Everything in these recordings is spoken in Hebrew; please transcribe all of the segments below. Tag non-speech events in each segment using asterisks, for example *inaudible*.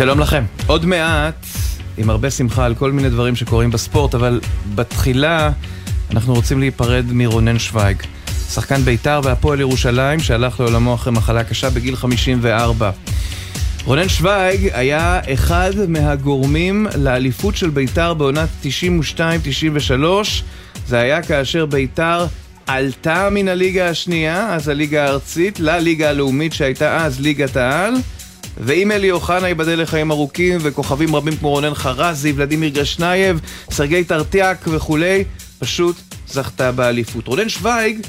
שלום לכם. עוד מעט, עם הרבה שמחה על כל מיני דברים שקורים בספורט, אבל בתחילה אנחנו רוצים להיפרד מרונן שוויג. שחקן בית"ר והפועל ירושלים שהלך לעולמו אחרי מחלה קשה בגיל 54. רונן שוויג היה אחד מהגורמים לאליפות של בית"ר בעונת 92-93. זה היה כאשר בית"ר עלתה מן הליגה השנייה, אז הליגה הארצית, לליגה הלאומית שהייתה אז ליגת העל. ועם אלי אוחנה ייבדל לחיים ארוכים וכוכבים רבים כמו רונן חרזי, ולדימיר גרשנייב, סרגי טרטיאק וכולי, פשוט זכתה באליפות. רונן שוויג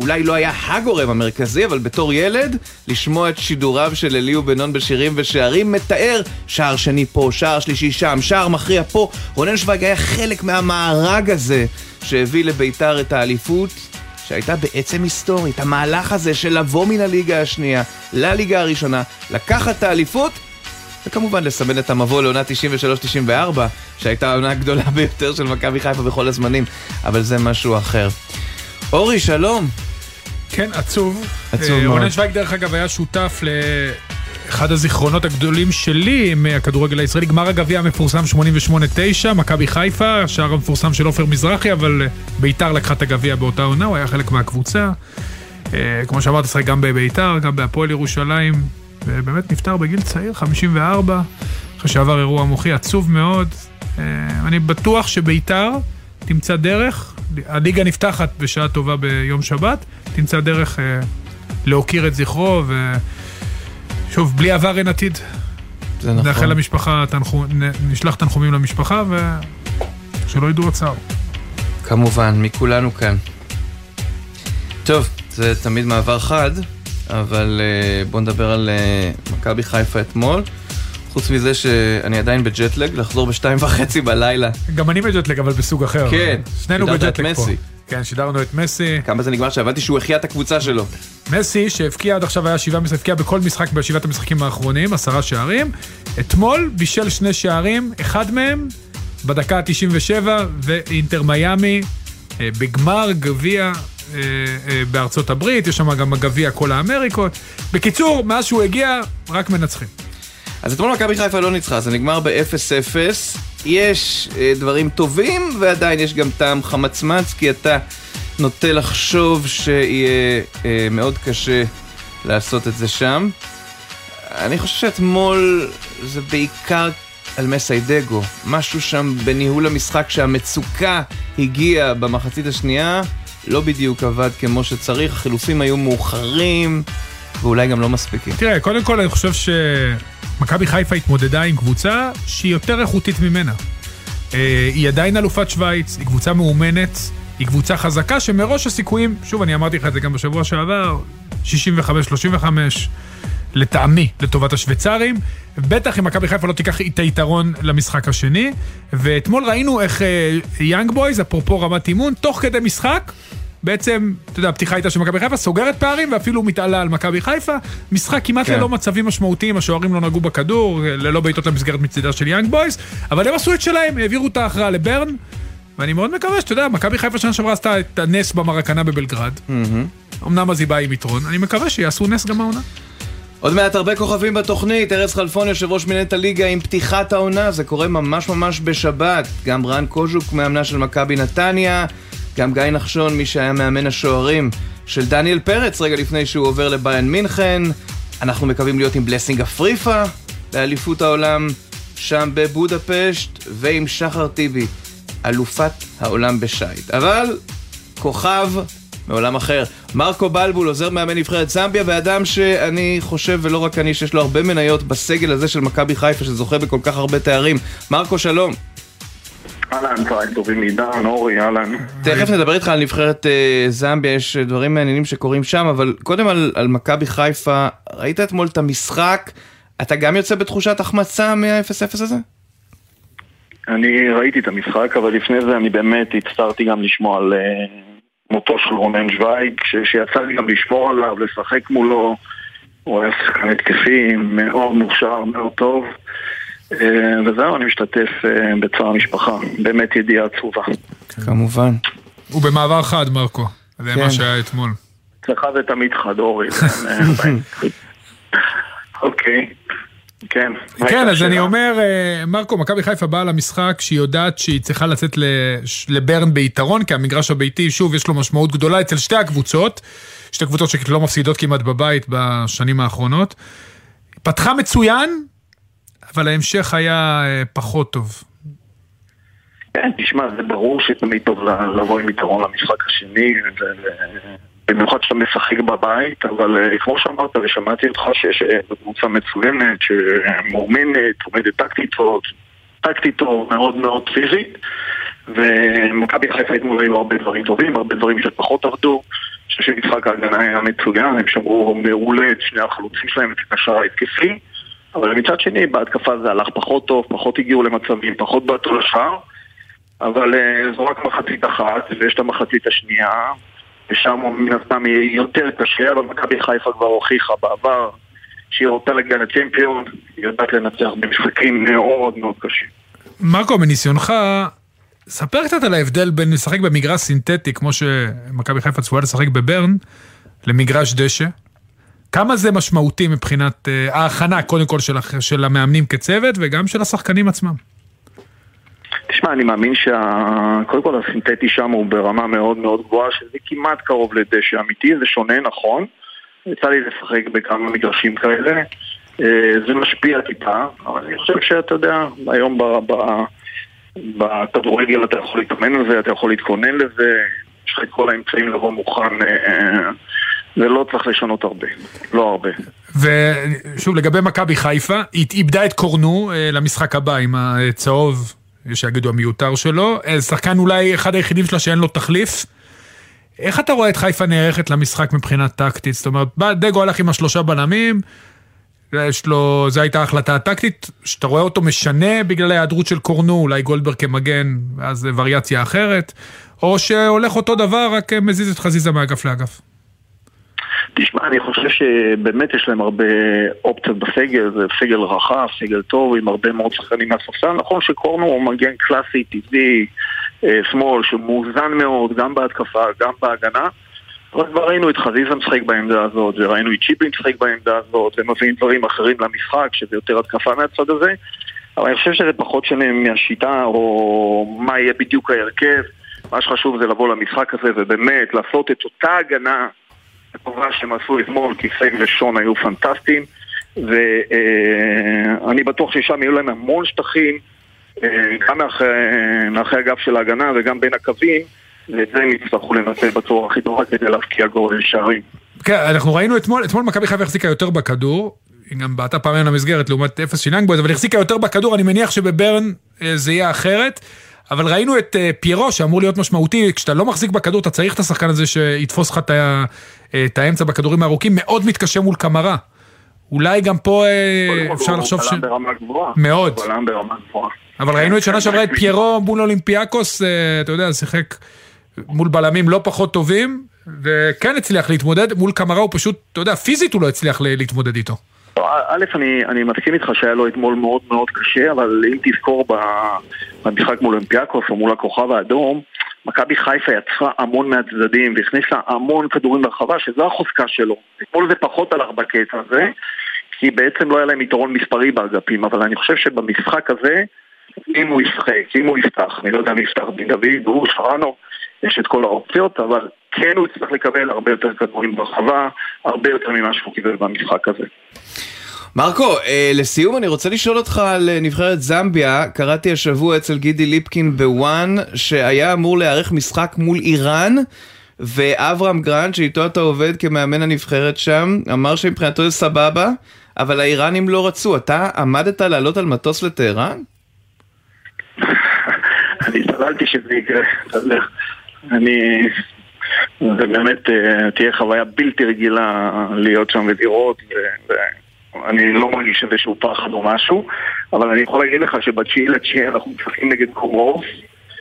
אולי לא היה הגורם המרכזי, אבל בתור ילד, לשמוע את שידוריו של אליהו בנון בשירים ושערים, מתאר שער שני פה, שער שלישי שם, שער מכריע פה. רונן שוויג היה חלק מהמארג הזה שהביא לביתר את האליפות. שהייתה בעצם היסטורית, המהלך הזה של לבוא מן הליגה השנייה לליגה הראשונה, לקחת את האליפות וכמובן לסמן את המבוא לעונה 93-94 שהייתה העונה הגדולה *laughs* ביותר של מכבי חיפה בכל הזמנים אבל זה משהו אחר. אורי, שלום. כן, עצוב. עצוב אה, מאוד. רונן שוויג דרך אגב היה שותף לאחד הזיכרונות הגדולים שלי מהכדורגל הישראלי, גמר הגביע המפורסם 88-9, מכבי חיפה, השער המפורסם של עופר מזרחי, אבל אה, ביתר לקחה את הגביע באותה עונה, הוא היה חלק מהקבוצה. אה, כמו שאמרת, שחק גם בביתר, גם בהפועל ירושלים, ובאמת נפטר בגיל צעיר, 54, אחרי שעבר אירוע מוחי עצוב מאוד. אה, אני בטוח שביתר תמצא דרך, הליגה נפתחת בשעה טובה ביום שבת, תמצא דרך להוקיר את זכרו, ושוב, בלי עבר אין עתיד. זה נאחל נכון. למשפחה, תנחו, נשלח תנחומים למשפחה, ושלא ידעו עוד צער. כמובן, מכולנו כאן. טוב, זה תמיד מעבר חד, אבל אה, בואו נדבר על אה, מכבי חיפה אתמול. חוץ מזה שאני עדיין בג'טלג, לחזור בשתיים וחצי בלילה. גם אני בג'טלג, אבל בסוג אחר. כן, שנינו בג'טלג פה. מסי. כן, שידרנו את מסי. כמה זה נגמר שהבנתי שהוא החיה את הקבוצה שלו. מסי, שהבקיע עד עכשיו היה שבעה משחקים, הבקיע בכל משחק בשבעת המשחקים האחרונים, עשרה שערים. אתמול בישל שני שערים, אחד מהם בדקה ה-97, ואינטר מיאמי אה, בגמר גביע אה, אה, בארצות הברית, יש שם גם גביע כל האמריקות. בקיצור, מאז שהוא הגיע, רק מנצחים. אז אתמול מכבי חיפה לא ניצחה, זה נגמר ב-0-0. יש אה, דברים טובים, ועדיין יש גם טעם חמצמץ, כי אתה נוטה לחשוב שיהיה אה, מאוד קשה לעשות את זה שם. אני חושב שאתמול זה בעיקר על מסיידגו. משהו שם בניהול המשחק שהמצוקה הגיעה במחצית השנייה, לא בדיוק עבד כמו שצריך, החילופים היו מאוחרים, ואולי גם לא מספיקים. תראה, קודם כל אני חושב שמכבי חיפה התמודדה עם קבוצה שהיא יותר איכותית ממנה. אה, היא עדיין אלופת שווייץ, היא קבוצה מאומנת, היא קבוצה חזקה שמראש הסיכויים, שוב, אני אמרתי לך את זה גם בשבוע שעבר, 65-35, לטעמי, לטובת השוויצרים. בטח אם מכבי חיפה לא תיקח את היתרון למשחק השני. ואתמול ראינו איך יאנג בויז, אפרופו רמת אימון, תוך כדי משחק, בעצם, אתה יודע, הפתיחה הייתה של מכבי חיפה, סוגרת פערים ואפילו מתעלה על מכבי חיפה. משחק כמעט כן. ללא מצבים משמעותיים, השוערים לא נגעו בכדור, ללא בעיטות למסגרת מצידה של יאנג בויז, אבל הם עשו את שלהם, העבירו את ההכרעה לברן, ואני מאוד מקווה שאתה יודע, מכבי חיפה שנה שעברה עשתה את הנס במרקנה בבלגרד. אמנם אז היא באה עם יתרון, אני מקווה שיעשו נס גם העונה. עוד מעט הרבה כוכבים בתוכנית, ארז חלפון, יושב ראש מנהלת הליגה עם פתיחת העונה, זה קורה ממש ממש בשבת. גם רן קוז'וק, מאמנה של מכבי נתניה, גם גיא נחשון, מי שהיה מאמן השוערים של דניאל פרץ, רגע לפני שהוא עובר לביין מינכן. אנחנו מקווים להיות עם בלסינג אפריפה לאליפות העולם, שם בבודפשט, ועם שחר טיבי, אלופת העולם בשייט. אבל כוכב מעולם אחר. מרקו בלבול, עוזר מאמן נבחרת זמביה, ואדם שאני חושב, ולא רק אני, שיש לו הרבה מניות בסגל הזה של מכבי חיפה, שזוכה בכל כך הרבה תארים. מרקו, שלום. אהלן, צהריים טובים עידן, אורי, אהלן. תכף נדבר איתך על נבחרת אה, זמביה, יש אה, דברים מעניינים שקורים שם, אבל קודם על, על מכבי חיפה, ראית אתמול את המשחק, אתה גם יוצא בתחושת החמצה מה-0-0 הזה? אני ראיתי את המשחק, אבל לפני זה אני באמת הצטערתי גם לשמוע על אה, מותו של רונן שוויג, ש- שיצא לי גם לשמור עליו, לשחק מולו. הוא היה שחקן התקפי, מאוד מוכשר, מאוד טוב. אה, וזהו, אני משתתף אה, בצער המשפחה. באמת ידיעה עצובה. כמובן. הוא במעבר חד, מרקו. זה כן. מה שהיה אתמול. אצלך זה תמיד חד, אורי. כן, *laughs* אוקיי. כן. כן, אז אני אומר, אה, מרקו, מכבי חיפה באה למשחק שהיא יודעת שהיא צריכה לצאת לברן ביתרון, כי המגרש הביתי, שוב, יש לו משמעות גדולה אצל שתי הקבוצות, שתי קבוצות שלא מפסידות כמעט בבית בשנים האחרונות. פתחה מצוין, אבל ההמשך היה אה, פחות טוב. כן, תשמע, זה ברור שתמיד טוב לבוא עם יתרון למשחק השני, במיוחד שאתה משחק בבית, אבל אה, כמו שאמרת, ושמעתי אותך שיש אה, קבוצה מצוינת, שמאומנת, עומדת טקטית טוב, טקטית טוב, מאוד מאוד פיזית, ומכבי חיפה אתמול היו הרבה דברים טובים, הרבה דברים שפחות עבדו. אני חושב שמשחק ההגנה היה מצוין, הם שמרו מעולה את שני החלוצים שלהם, את הקשר ההתקפי, אבל מצד שני, בהתקפה זה הלך פחות טוב, פחות הגיעו למצבים, פחות בעטו לשער, אבל uh, זו רק מחצית אחת, ויש את המחצית השנייה, ושם מן הסתם יהיה יותר קשה, אבל מכבי חיפה כבר הוכיחה בעבר שהיא רוצה להגיע לצ'מפיון, היא יודעת לנצח במשחקים מאוד מאוד קשים. מרקו, מניסיונך, ספר קצת על ההבדל בין לשחק במגרש סינתטי, כמו שמכבי חיפה צפויה לשחק בברן, למגרש דשא. כמה זה משמעותי מבחינת uh, ההכנה, קודם כל, של, של המאמנים כצוות, וגם של השחקנים עצמם? תשמע, אני מאמין שקודם כל הסינתטי שם הוא ברמה מאוד מאוד גבוהה, שזה כמעט קרוב לדשא אמיתי, זה שונה, נכון. יצא לי לשחק בכמה מגרשים כאלה. אה, זה משפיע טיפה, אבל אני חושב שאתה יודע, היום בכדורגל אתה יכול להתאמן על זה, אתה יכול להתכונן לזה, יש לך את כל האמצעים לבוא מוכן, אה, זה לא צריך לשנות הרבה, לא הרבה. ושוב, לגבי מכבי חיפה, היא איבדה את קורנו אה, למשחק הבא עם הצהוב יש שיגידו המיותר שלו, אה, שחקן אולי אחד היחידים שלה שאין לו תחליף. איך אתה רואה את חיפה נערכת למשחק מבחינה טקטית? זאת אומרת, דגו הלך עם השלושה בלמים, יש לו, זו הייתה החלטה הטקטית, שאתה רואה אותו משנה בגלל ההיעדרות של קורנו, אולי גולדברג כמגן, ואז וריאציה אחרת, או שהולך אותו דבר, רק מזיז את חזיזה מאגף לאגף. תשמע, אני חושב שבאמת יש להם הרבה אופציות בסגל, זה סגל רחב, סגל טוב, עם הרבה מאוד שחקנים מהספסל. נכון שקורנו הוא מגן קלאסי, טבעי, אה, שמאל, שמאוזן מאוד, גם בהתקפה, גם בהגנה. אבל כבר ראינו את חזיזה משחק בעמדה הזאת, וראינו את צ'יפלין משחק בעמדה הזאת, ומביאים דברים אחרים למשחק, שזה יותר התקפה מהצד הזה. אבל אני חושב שזה פחות שונה מהשיטה, או מה יהיה בדיוק ההרכב. מה שחשוב זה לבוא למשחק הזה ובאמת לעשות את אותה הגנה הטובה שהם עשו אתמול, כי פייג ושון היו פנטסטיים, ואני בטוח ששם יהיו להם המון שטחים, אה, גם מאחרי הגב של ההגנה וגם בין הקווים, ואת זה הם יצטרכו לנצל בצורה הכי טובה כדי להבקיע גול שערים. כן, אנחנו ראינו אתמול, אתמול מכבי חיפה החזיקה יותר בכדור, היא גם בעטה פעמיים למסגרת לעומת אפס של אבל החזיקה יותר בכדור, אני מניח שבברן אה, זה יהיה אחרת. אבל ראינו את uh, פיירו שאמור להיות משמעותי, כשאתה לא מחזיק בכדור אתה צריך את השחקן הזה שיתפוס לך את, את האמצע בכדורים הארוכים, מאוד מתקשה מול קמרה. אולי גם פה uh, אפשר לחשוב ש... מאוד. אבל ראינו את שנה שעברה את פיירו מול אולימפיאקוס, אתה יודע, שיחק מול בלמים לא פחות טובים, וכן הצליח להתמודד, מול קמרה הוא פשוט, אתה יודע, פיזית הוא לא הצליח להתמודד איתו. א', אני, אני מסכים איתך שהיה לו אתמול מאוד מאוד קשה, אבל אם תזכור במשחק מול אולימפיאקוס או מול הכוכב האדום, מכבי חיפה יצרה המון מהצדדים והכניסה המון כדורים לרחבה, שזו החוזקה שלו. אתמול זה פחות הלך בקטע הזה, כי בעצם לא היה להם יתרון מספרי באגפים, אבל אני חושב שבמשחק הזה, אם הוא ישחק, אם הוא יפתח, אני לא יודע מי יפתח, בן דוד, הוא, שרנו, יש את כל האופציות, אבל כן הוא יצטרך לקבל הרבה יותר כדורים ברחבה, הרבה יותר ממה שהוא קיבל במשחק הזה. מרקו, אה, לסיום אני רוצה לשאול אותך על אה, נבחרת זמביה. קראתי השבוע אצל גידי ליפקין ב ONE שהיה אמור להיערך משחק מול איראן ואברהם גרנד, שאיתו אתה עובד כמאמן הנבחרת שם, אמר שמבחינתו זה סבבה, אבל האיראנים לא רצו. אתה עמדת לעלות על מטוס לטהרן? *laughs* אני סבלתי שזה יקרה, אני... זה באמת אה, תהיה חוויה בלתי רגילה להיות שם ולראות, ואני לא מרגיש איזשהו פחד או משהו, אבל אני יכול להגיד לך שבתשיעי לתשיעי אנחנו משחקים נגד קומורוף,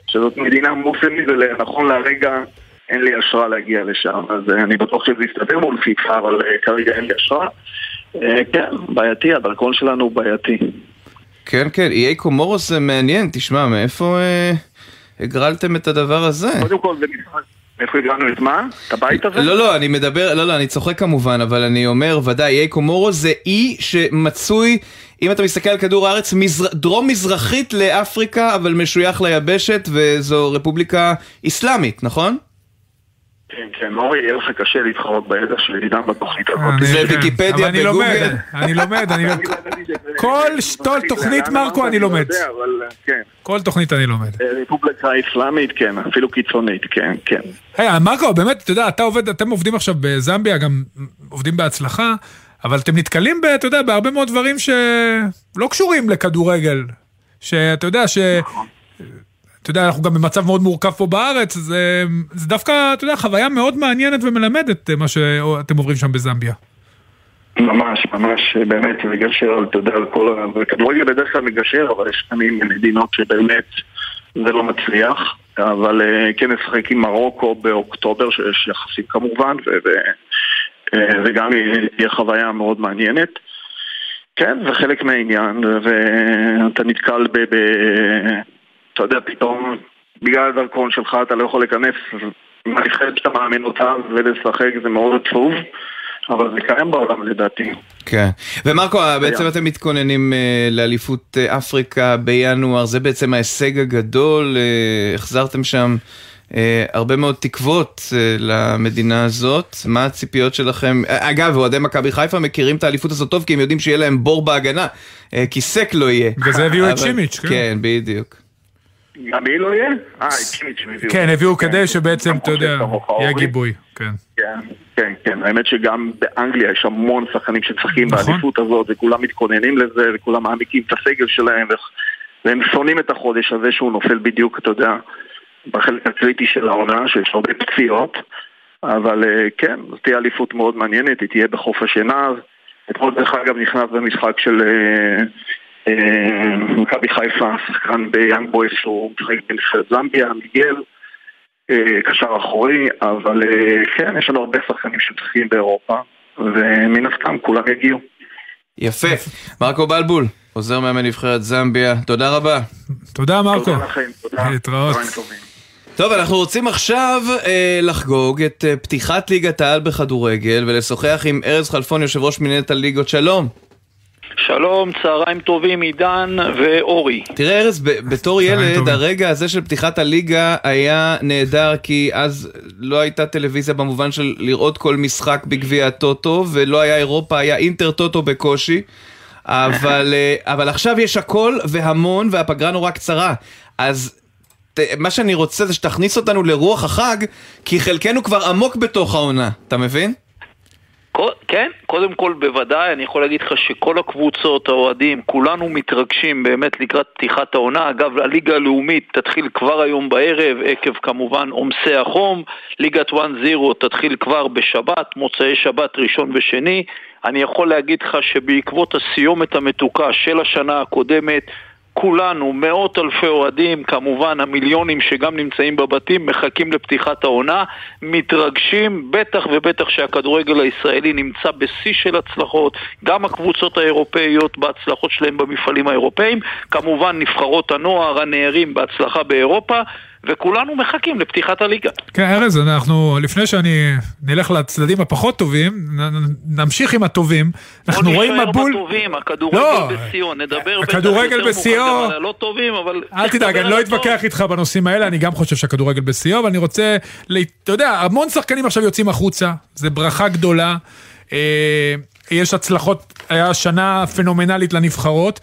שזאת מדינה מוסלמית ונכון להרגע אין לי אשרה להגיע לשם, אז אה, אני בטוח שזה יסתדר מול פיפ"א, אבל אה, כרגע אין לי אשרה. כן, בעייתי, הדרכון שלנו הוא בעייתי. כן, כן, איי קומורוס זה מעניין, תשמע, מאיפה... הגרלתם את הדבר הזה. קודם כל זה משחק, איפה הגענו את מה? את הבית הזה? לא, לא, אני מדבר, לא, לא, אני צוחק כמובן, אבל אני אומר, ודאי, איי קומורו זה אי שמצוי, אם אתה מסתכל על כדור הארץ, מזר... דרום-מזרחית לאפריקה, אבל משוייך ליבשת, וזו רפובליקה איסלאמית, נכון? כן, כן, אורי, יהיה לך קשה להתחרות בידע שלי עידן בתוכנית הזאת. אני- זה. ויקיפדיה בגוגל. לומד, אני לומד, אני לומד. כל שטול תוכנית, מרקו, אני לומד. אבל כן, כל תוכנית אני לומד. רפובליקה האסלאמית, כן, אפילו קיצונית, כן, כן. היי, מרקו, באמת, אתה יודע, אתה עובד, אתם עובדים עכשיו בזמביה, גם עובדים בהצלחה, אבל אתם נתקלים, אתה יודע, בהרבה מאוד דברים שלא קשורים לכדורגל. שאתה יודע, ש... אתה יודע, אנחנו גם במצב מאוד מורכב פה בארץ, זה, זה דווקא, אתה יודע, חוויה מאוד מעניינת ומלמדת, מה שאתם עוברים שם בזמביה. ממש, ממש, באמת, מגשר, אתה יודע, על כל ה... וכדורגל בדרך כלל מגשר, אבל יש פעמים מדינות שבאמת זה לא מצליח. אבל אה, כן נשחק עם מרוקו באוקטובר, שיש יחסים כמובן, אה, וגם תהיה חוויה מאוד מעניינת. כן, זה חלק מהעניין, ואתה נתקל ב... ב... אתה יודע, פתאום, בגלל הדרכון שלך אתה לא יכול להיכנס, מהנבחרת שאתה מאמן אותה ולשחק זה מאוד עצוב, אבל זה קיים בעולם לדעתי. כן. ומרקו, בעצם אתם מתכוננים אה, לאליפות אה, אפריקה בינואר, זה בעצם ההישג הגדול, אה, החזרתם שם הרבה מאוד תקוות למדינה הזאת, מה הציפיות שלכם? אגב, אוהדי מכבי חיפה מכירים את האליפות הזאת טוב, כי הם יודעים שיהיה להם בור בהגנה, כי סק לא יהיה. בגלל זה הביאו את שימיץ', כן. כן, בדיוק. גם מי לא יהיה? אה, את הם הביאו. כן, הביאו כן, כדי שבעצם, אתה יודע, יהיה. גיבוי, כן. כן, כן, כן. האמת שגם באנגליה יש המון שחקנים שמשחקים נכון. באליפות הזאת, וכולם מתכוננים לזה, וכולם מעמיקים את הסגל שלהם, והם שונאים את החודש הזה שהוא נופל בדיוק, אתה יודע, בחלק הקריטי של העונה, שיש הרבה פציעות. אבל אה, כן, זאת תהיה אליפות מאוד מעניינת, היא תהיה בחוף השנהב. אתמול דרך אגב נכנס במשחק של אה, מכבי חיפה, שחקן ביאנג בויס שהוא משחק בנבחרת זמביה, מיגל. אה, קשר אחורי, אבל אה, כן, יש לנו הרבה שחקנים שמשחקים באירופה, ומן הסתם כולם יגיעו. יפה. מרקו בלבול, עוזר מאמן נבחרת זמביה, תודה רבה. תודה, מרקו. תודה לכם, תודה. להתראות. טוב, אנחנו רוצים עכשיו אה, לחגוג את אה, פתיחת ליגת העל בכדורגל ולשוחח עם ארז חלפון, יושב ראש מנהלת הליגות. שלום. שלום, צהריים טובים, עידן ואורי. תראה ארז, ב- בתור ילד, טובים. הרגע הזה של פתיחת הליגה היה נהדר כי אז לא הייתה טלוויזיה במובן של לראות כל משחק בגביע הטוטו ולא היה אירופה, היה אינטר טוטו בקושי. אבל, *laughs* אה, אבל עכשיו יש הכל והמון והפגרה נורא קצרה. אז ת- מה שאני רוצה זה שתכניס אותנו לרוח החג, כי חלקנו כבר עמוק בתוך העונה, אתה מבין? כן, קודם כל בוודאי, אני יכול להגיד לך שכל הקבוצות, האוהדים, כולנו מתרגשים באמת לקראת פתיחת העונה. אגב, הליגה הלאומית תתחיל כבר היום בערב, עקב כמובן עומסי החום. ליגת 1-0 תתחיל כבר בשבת, מוצאי שבת ראשון ושני. אני יכול להגיד לך שבעקבות הסיומת המתוקה של השנה הקודמת, כולנו, מאות אלפי אוהדים, כמובן המיליונים שגם נמצאים בבתים, מחכים לפתיחת העונה, מתרגשים, בטח ובטח שהכדורגל הישראלי נמצא בשיא של הצלחות, גם הקבוצות האירופאיות בהצלחות שלהם במפעלים האירופאיים, כמובן נבחרות הנוער, הנערים בהצלחה באירופה, וכולנו מחכים לפתיחת הליגה. כן, ארז, אנחנו, לפני שאני נלך לצדדים הפחות טובים, נ- נמשיך עם הטובים. אנחנו רואים בוא מבול... נשאר בטובים, הכדורגל לא, בשיאו, נדבר בטח הכדורגל יותר בשיאו. הלא טובים, אבל... אל תדאג, אני לא. *laughs* אתווכח איתך בנושאים האלה, אני גם חושב שהכדורגל בשיאו, אבל אני רוצה, אתה יודע, המון שחקנים עכשיו יוצאים החוצה, זה ברכה גדולה. אה, יש הצלחות, היה שנה פנומנלית לנבחרות.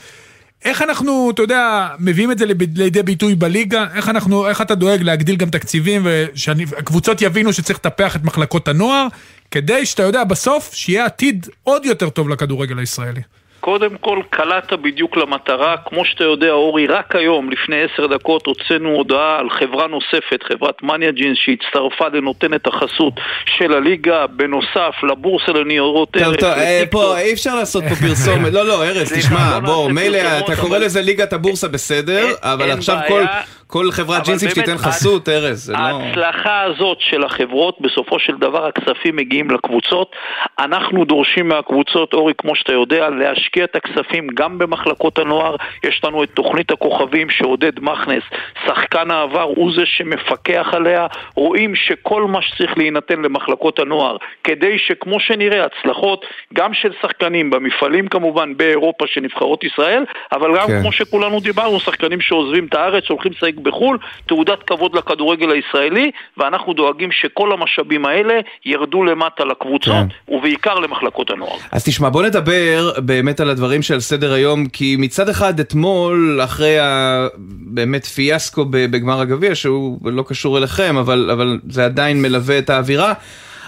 איך אנחנו, אתה יודע, מביאים את זה לידי ביטוי בליגה? איך אנחנו, איך אתה דואג להגדיל גם תקציבים ושהקבוצות יבינו שצריך לטפח את מחלקות הנוער, כדי שאתה יודע בסוף שיהיה עתיד עוד יותר טוב לכדורגל הישראלי. קודם כל, קלעת בדיוק למטרה. כמו שאתה יודע, אורי, רק היום, לפני עשר דקות, הוצאנו הודעה על חברה נוספת, חברת מניה ג'ינס, שהצטרפה לנותנת החסות של הליגה, בנוסף לבורסה לניירות טוב, ערך. טוב, אה, לטיקטוק. פה אי אפשר לעשות פה פרסומת, לא, לא, ארז, תשמע, לא בוא, נעשה מילא אתה קורא לזה ליגת הבורסה בסדר, אין- אבל עכשיו בעיה. כל- חברת ג'ינסים שתיתן חסות, ארז, זה לא... ההצלחה הזאת של החברות, בסופו של דבר הכספים מגיעים לקבוצות. אנחנו דורשים מהקבוצות, אורי, כמו שאתה יודע, להשקיע את הכספים גם במחלקות הנוער. יש לנו את תוכנית הכוכבים שעודד מכנס, שחקן העבר, הוא זה שמפקח עליה. רואים שכל מה שצריך להינתן למחלקות הנוער, כדי שכמו שנראה, הצלחות גם של שחקנים במפעלים כמובן באירופה של נבחרות ישראל, אבל גם כן. כמו שכולנו דיברנו, שחקנים שעוזבים את הארץ, שהולכים לשחק בחו"ל, תעודת כבוד לכדורגל הישראלי, ואנחנו דואגים שכל המשאבים האלה ירדו למטה לקבוצות, כן. ובעיקר למחלקות הנוער. אז תשמע, בוא נדבר באמת על הדברים שעל סדר היום, כי מצד אחד אתמול, אחרי ה... באמת פיאסקו בגמר הגביע, שהוא לא קשור אליכם, אבל, אבל זה עדיין מלווה את האווירה,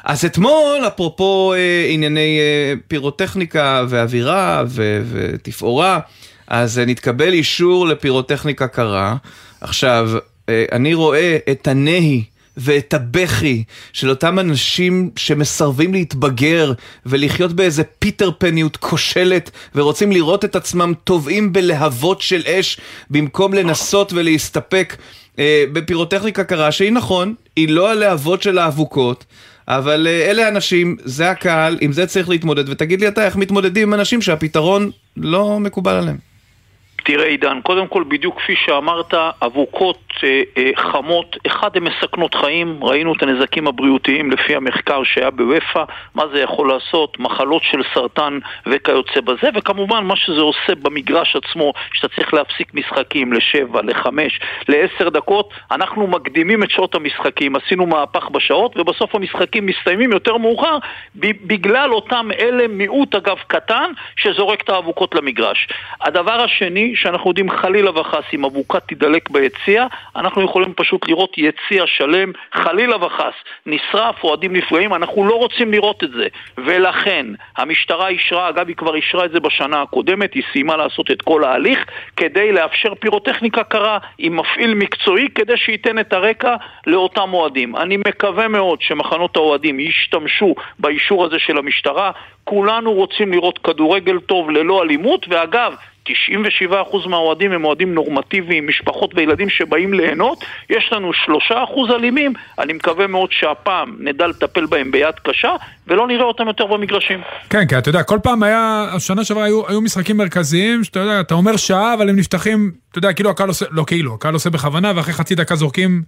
אז אתמול, אפרופו אה, ענייני אה, פירוטכניקה ואווירה ו- ותפאורה, אז אה, נתקבל אישור לפירוטכניקה קרה. עכשיו, אה, אני רואה את הנהי ואת הבכי של אותם אנשים שמסרבים להתבגר ולחיות באיזה פיטר פניות כושלת ורוצים לראות את עצמם טובעים בלהבות של אש במקום לנסות ולהסתפק אה, בפירוטכניקה קרה שהיא נכון, היא לא הלהבות של האבוקות אבל אה, אלה האנשים, זה הקהל, עם זה צריך להתמודד, ותגיד לי אתה איך מתמודדים עם אנשים שהפתרון לא מקובל עליהם. תראה עידן, קודם כל בדיוק כפי שאמרת, אבוקות אה, אה, חמות, אחד הן מסכנות חיים, ראינו את הנזקים הבריאותיים לפי המחקר שהיה בוופא, מה זה יכול לעשות, מחלות של סרטן וכיוצא בזה, וכמובן מה שזה עושה במגרש עצמו, שאתה צריך להפסיק משחקים לשבע, לחמש, לעשר דקות, אנחנו מקדימים את שעות המשחקים, עשינו מהפך בשעות, ובסוף המשחקים מסתיימים יותר מאוחר, בגלל אותם אלה, מיעוט אגב קטן, שזורק את האבוקות למגרש. הדבר השני, שאנחנו יודעים חלילה וחס אם אבוקה תידלק ביציע, אנחנו יכולים פשוט לראות יציע שלם, חלילה וחס, נשרף, אוהדים נפגעים, אנחנו לא רוצים לראות את זה. ולכן, המשטרה אישרה, אגב היא כבר אישרה את זה בשנה הקודמת, היא סיימה לעשות את כל ההליך, כדי לאפשר פירוטכניקה קרה עם מפעיל מקצועי, כדי שייתן את הרקע לאותם אוהדים. אני מקווה מאוד שמחנות האוהדים ישתמשו באישור הזה של המשטרה. כולנו רוצים לראות כדורגל טוב ללא אלימות, ואגב, 97% מהאוהדים הם אוהדים נורמטיביים, משפחות וילדים שבאים ליהנות, יש לנו 3% אלימים, אני מקווה מאוד שהפעם נדע לטפל בהם ביד קשה, ולא נראה אותם יותר במגרשים. כן, כי אתה יודע, כל פעם היה, השנה שעברה היו, היו משחקים מרכזיים, שאתה יודע, אתה אומר שעה, אבל הם נפתחים, אתה יודע, כאילו הקהל עושה, לא כאילו, הקהל עושה בכוונה, ואחרי חצי דקה זורקים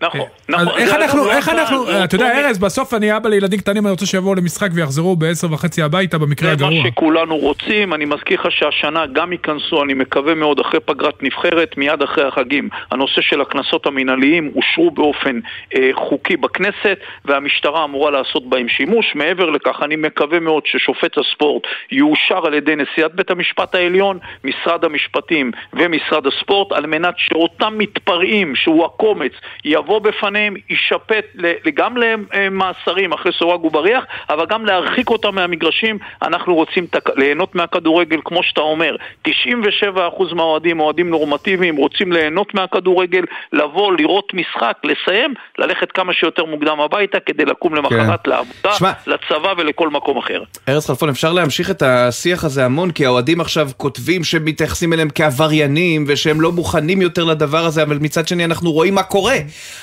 נכון, אה, נכון. איך אנחנו, איך אנחנו, אתה יודע, ארז, בסוף אני אבא לילדים קטנים, אני רוצה שיבואו למשחק ויחזרו בעשר וחצי הביתה במקרה הגרוע. זה מה שכולנו רוצים, אני מזכיר לך שהשנה גם ייכנסו, אני מקווה מאוד, אחרי פגרת נבחרת, מיד אחרי החגים. הנושא של הקנסות המינהליים אושרו באופן אה, חוקי בכנסת, והמשטרה אמורה לעשות בהם שימוש. מעבר לכך, אני מקווה מאוד ששופט הספורט יאושר על ידי נשיאת בית המשפט העליון, משרד המשפטים ומשרד הספורט, על מנת שאותם מתפרעים, שהוא הקומץ, יבוא בפניהם, יישפט גם למאסרים אחרי סורג ובריח, אבל גם להרחיק אותם מהמגרשים. אנחנו רוצים ליהנות מהכדורגל, כמו שאתה אומר. 97% מהאוהדים, אוהדים נורמטיביים, רוצים ליהנות מהכדורגל, לבוא, לראות משחק, לסיים, ללכת כמה שיותר מוקדם הביתה כדי לקום למחרת כן. לעבודה, שמה, לצבא ולכל מקום אחר. ארז חלפון, אפשר להמשיך את השיח הזה המון, כי האוהדים עכשיו כותבים שמתייחסים אליהם כעבריינים ושהם לא מוכנים יותר לדבר הזה, אבל מצד שני אנחנו רואים מה קורה.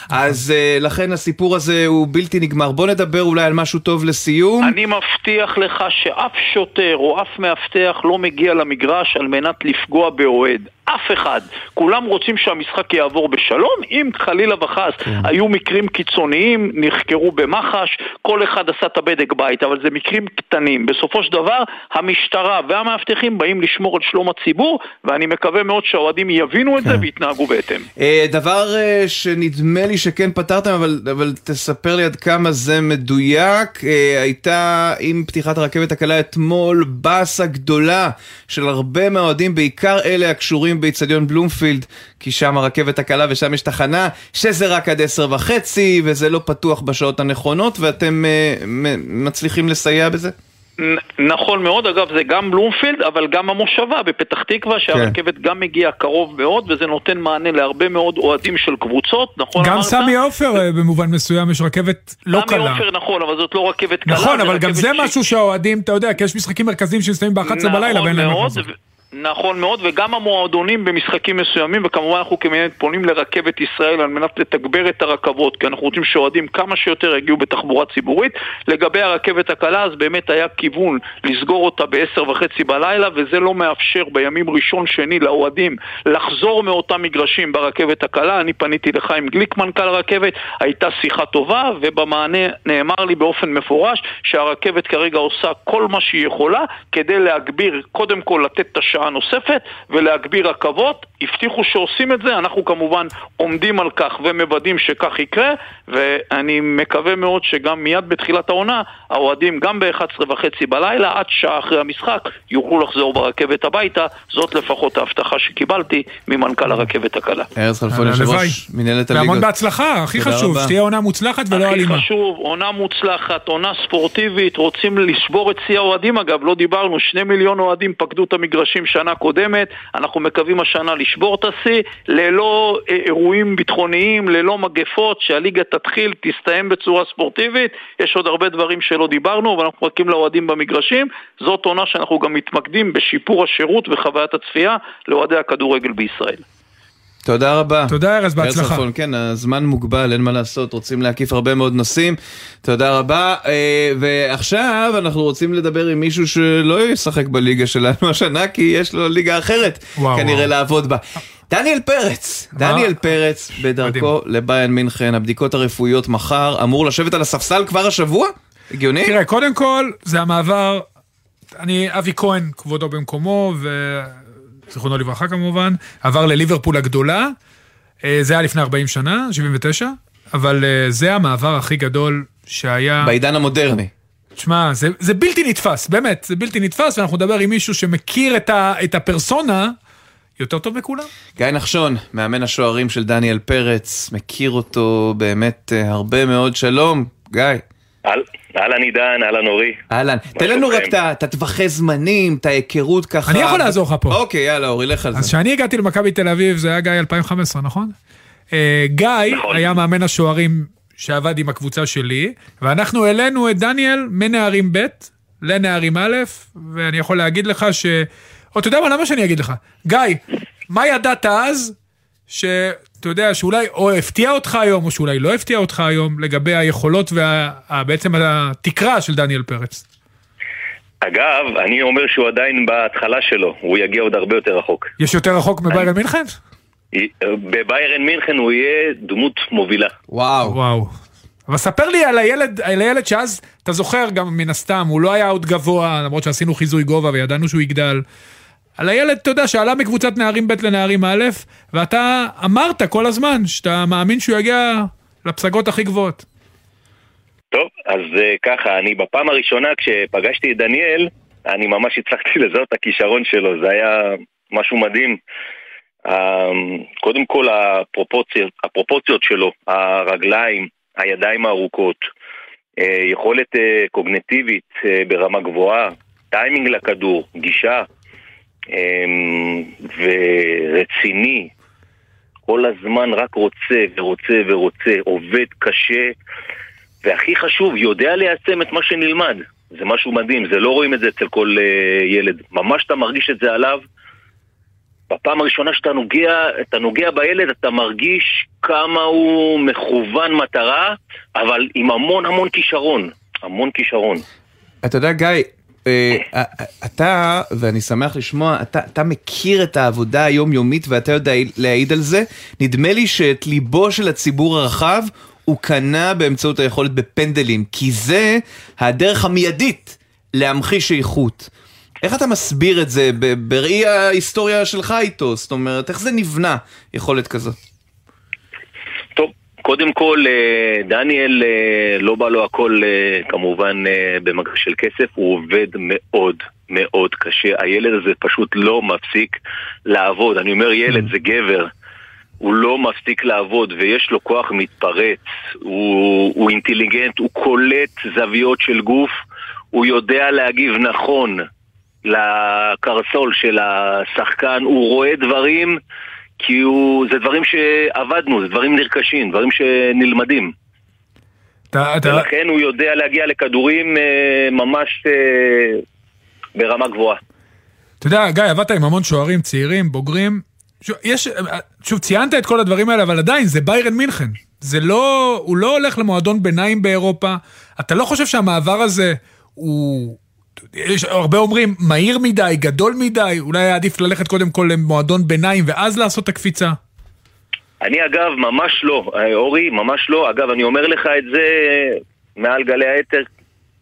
אז uh, לכן הסיפור הזה הוא בלתי נגמר. בוא נדבר אולי על משהו טוב לסיום. אני מבטיח לך שאף שוטר או אף מאבטח לא מגיע למגרש על מנת לפגוע באוהד. אף אחד. כולם רוצים שהמשחק יעבור בשלום, אם חלילה וחס כן. היו מקרים קיצוניים, נחקרו במח"ש, כל אחד עשה את הבדק בית, אבל זה מקרים קטנים. בסופו של דבר, המשטרה והמאבטחים באים לשמור על שלום הציבור, ואני מקווה מאוד שהאוהדים יבינו את כן. זה ויתנהגו בהתאם. אה, דבר אה, שנדמה לי שכן פתרתם, אבל, אבל תספר לי עד כמה זה מדויק. אה, הייתה עם פתיחת הרכבת הקלה אתמול באסה גדולה של הרבה מהאוהדים, בעיקר אלה הקשורים באיצטדיון בלומפילד, כי שם הרכבת הקלה ושם יש תחנה, שזה רק עד עשר וחצי, וזה לא פתוח בשעות הנכונות, ואתם uh, מצליחים לסייע בזה? נכון מאוד, אגב זה גם בלומפילד, אבל גם המושבה בפתח תקווה, כן. שהרכבת כן. גם מגיעה קרוב מאוד, וזה נותן מענה להרבה מאוד אוהדים של קבוצות, נכון גם אמרת? סמי עופר אה, במובן מסוים, יש רכבת לא קלה. סמי עופר נכון, אבל זאת לא רכבת קלה. נכון, אבל גם זה ש... משהו שהאוהדים, אתה יודע, כי יש משחקים מרכזיים שמסתיימים ב-11 נכון בלילה ואין להם מאוד, נכון מאוד, וגם המועדונים במשחקים מסוימים, וכמובן אנחנו כמנהלת פונים לרכבת ישראל על מנת לתגבר את הרכבות, כי אנחנו רוצים שאוהדים כמה שיותר יגיעו בתחבורה ציבורית. לגבי הרכבת הקלה, אז באמת היה כיוון לסגור אותה בעשר וחצי בלילה, וזה לא מאפשר בימים ראשון-שני לאוהדים לחזור מאותם מגרשים ברכבת הקלה. אני פניתי לחיים גליק, מנכ"ל הרכבת, הייתה שיחה טובה, ובמענה נאמר לי באופן מפורש שהרכבת כרגע עושה כל מה שהיא יכולה כדי להגביר, קודם כל לתת את השעה נוספת ולהגביר רכבות. הבטיחו שעושים את זה, אנחנו כמובן עומדים על כך ומוודאים שכך יקרה, ואני מקווה מאוד שגם מיד בתחילת העונה, האוהדים גם ב-11 וחצי בלילה, עד שעה אחרי המשחק, יוכלו לחזור ברכבת הביתה. זאת לפחות ההבטחה שקיבלתי ממנכ"ל הרכבת הקלה. ארז חלפון, יושב ראש מנהלת הליגה. והמון בהצלחה, הכי חשוב. שתהיה עונה מוצלחת ולא אלימה. הכי חשוב, עונה מוצלחת, עונה ספורטיבית, רוצים לשבור את שיא האוהדים אגב, לא דיברנו, שני מיליון אוהדים פקדו את המגרשים שנה קודמת, אנחנו מקווים השנה לשבור את השיא, ללא אה, אירועים ביטחוניים, ללא מגפות, שהליגה תתחיל, תסתיים בצורה ספורטיבית, יש עוד הרבה דברים שלא דיברנו, אבל אנחנו מחכים לאוהדים במגרשים, זאת עונה שאנחנו גם מתמקדים בשיפור השירות וחוויית הצפייה לאוהדי הכדורגל בישראל. תודה רבה. תודה, ארז, בהצלחה. חלפון, כן, הזמן מוגבל, אין מה לעשות, רוצים להקיף הרבה מאוד נושאים. תודה רבה. אה, ועכשיו אנחנו רוצים לדבר עם מישהו שלא ישחק בליגה שלנו השנה, כי יש לו ליגה אחרת וואו, כנראה וואו. לעבוד בה. דניאל פרץ, דניאל פרץ בדרכו לביין מינכן, הבדיקות הרפואיות מחר, אמור לשבת על הספסל כבר השבוע? הגיוני? תראה, קודם כל, זה המעבר, אני, אבי כהן, כבודו במקומו, וזיכרונו לברכה כמובן, עבר לליברפול הגדולה, אה, זה היה לפני 40 שנה, 79, אבל אה, זה המעבר הכי גדול שהיה... בעידן המודרני. תשמע, זה, זה בלתי נתפס, באמת, זה בלתי נתפס, ואנחנו נדבר עם מישהו שמכיר את, ה, את הפרסונה יותר טוב מכולם. גיא נחשון, מאמן השוערים של דניאל פרץ, מכיר אותו באמת אה, הרבה מאוד. שלום, גיא. אהל- אהלן עידן, אהלן אורי. אהלן, תן לנו? רק את הטווחי זמנים, את ההיכרות ככה. אני יכול לעזור לך פה. אוקיי, יאללה, אורי, לך על אז זה. כשאני הגעתי למכבי תל אביב, זה היה גיא 2015, נכון? אה, גיא נכון. היה מאמן השוערים שעבד עם הקבוצה שלי, ואנחנו העלינו את דניאל מנערים ב' לנערים א', ואני יכול להגיד לך ש... או אתה יודע מה, למה שאני אגיד לך? גיא, מה ידעת אז, שאתה יודע, שאולי או הפתיע אותך היום, או שאולי לא הפתיע אותך היום, לגבי היכולות ובעצם התקרה של דניאל פרץ? אגב, אני אומר שהוא עדיין בהתחלה שלו, הוא יגיע עוד הרבה יותר רחוק. יש יותר רחוק מביירן מינכן? בביירן מינכן הוא יהיה דמות מובילה. וואו. וואו. אבל ספר לי על הילד, על הילד שאז, אתה זוכר גם מן הסתם, הוא לא היה עוד גבוה, למרות שעשינו חיזוי גובה וידענו שהוא יגדל. על הילד, אתה יודע, שעלה מקבוצת נערים ב' לנערים א', ואתה אמרת כל הזמן שאתה מאמין שהוא יגיע לפסגות הכי גבוהות. טוב, אז אה, ככה, אני בפעם הראשונה כשפגשתי את דניאל, אני ממש הצלחתי *laughs* לזהות את הכישרון שלו, זה היה משהו מדהים. אה, קודם כל הפרופורציות, הפרופורציות שלו, הרגליים, הידיים הארוכות, אה, יכולת אה, קוגנטיבית אה, ברמה גבוהה, טיימינג לכדור, גישה, ורציני, כל הזמן רק רוצה ורוצה ורוצה, עובד קשה, והכי חשוב, יודע ליישם את מה שנלמד. זה משהו מדהים, זה לא רואים את זה אצל כל uh, ילד. ממש אתה מרגיש את זה עליו. בפעם הראשונה שאתה נוגע, אתה נוגע בילד, אתה מרגיש כמה הוא מכוון מטרה, אבל עם המון המון כישרון. המון כישרון. אתה יודע, גיא, אה, אה, אתה, ואני שמח לשמוע, אתה, אתה מכיר את העבודה היומיומית ואתה יודע להעיד על זה. נדמה לי שאת ליבו של הציבור הרחב הוא קנה באמצעות היכולת בפנדלים, כי זה הדרך המיידית להמחיש איכות. איך אתה מסביר את זה בראי ההיסטוריה שלך איתו? זאת אומרת, איך זה נבנה, יכולת כזאת? קודם כל, אה, דניאל אה, לא בא לו הכל אה, כמובן במגע של כסף, הוא עובד מאוד מאוד קשה. הילד הזה פשוט לא מפסיק לעבוד. אני אומר ילד, זה גבר. הוא לא מפסיק לעבוד ויש לו כוח מתפרץ, הוא, הוא אינטליגנט, הוא קולט זוויות של גוף, הוא יודע להגיב נכון לקרסול של השחקן, הוא רואה דברים כי הוא, זה דברים שעבדנו, זה דברים נרכשים, דברים שנלמדים. אתה, אתה, ולכן הוא יודע להגיע לכדורים אה, ממש אה, ברמה גבוהה. אתה יודע, גיא, עבדת עם המון שוערים צעירים, בוגרים. שוב, יש, שוב, ציינת את כל הדברים האלה, אבל עדיין, זה ביירן מינכן. זה לא, הוא לא הולך למועדון ביניים באירופה. אתה לא חושב שהמעבר הזה הוא... יש הרבה אומרים, מהיר מדי, גדול מדי, אולי עדיף ללכת קודם כל למועדון ביניים ואז לעשות את הקפיצה? אני אגב, ממש לא, אה, אורי, ממש לא. אגב, אני אומר לך את זה מעל גלי האתר.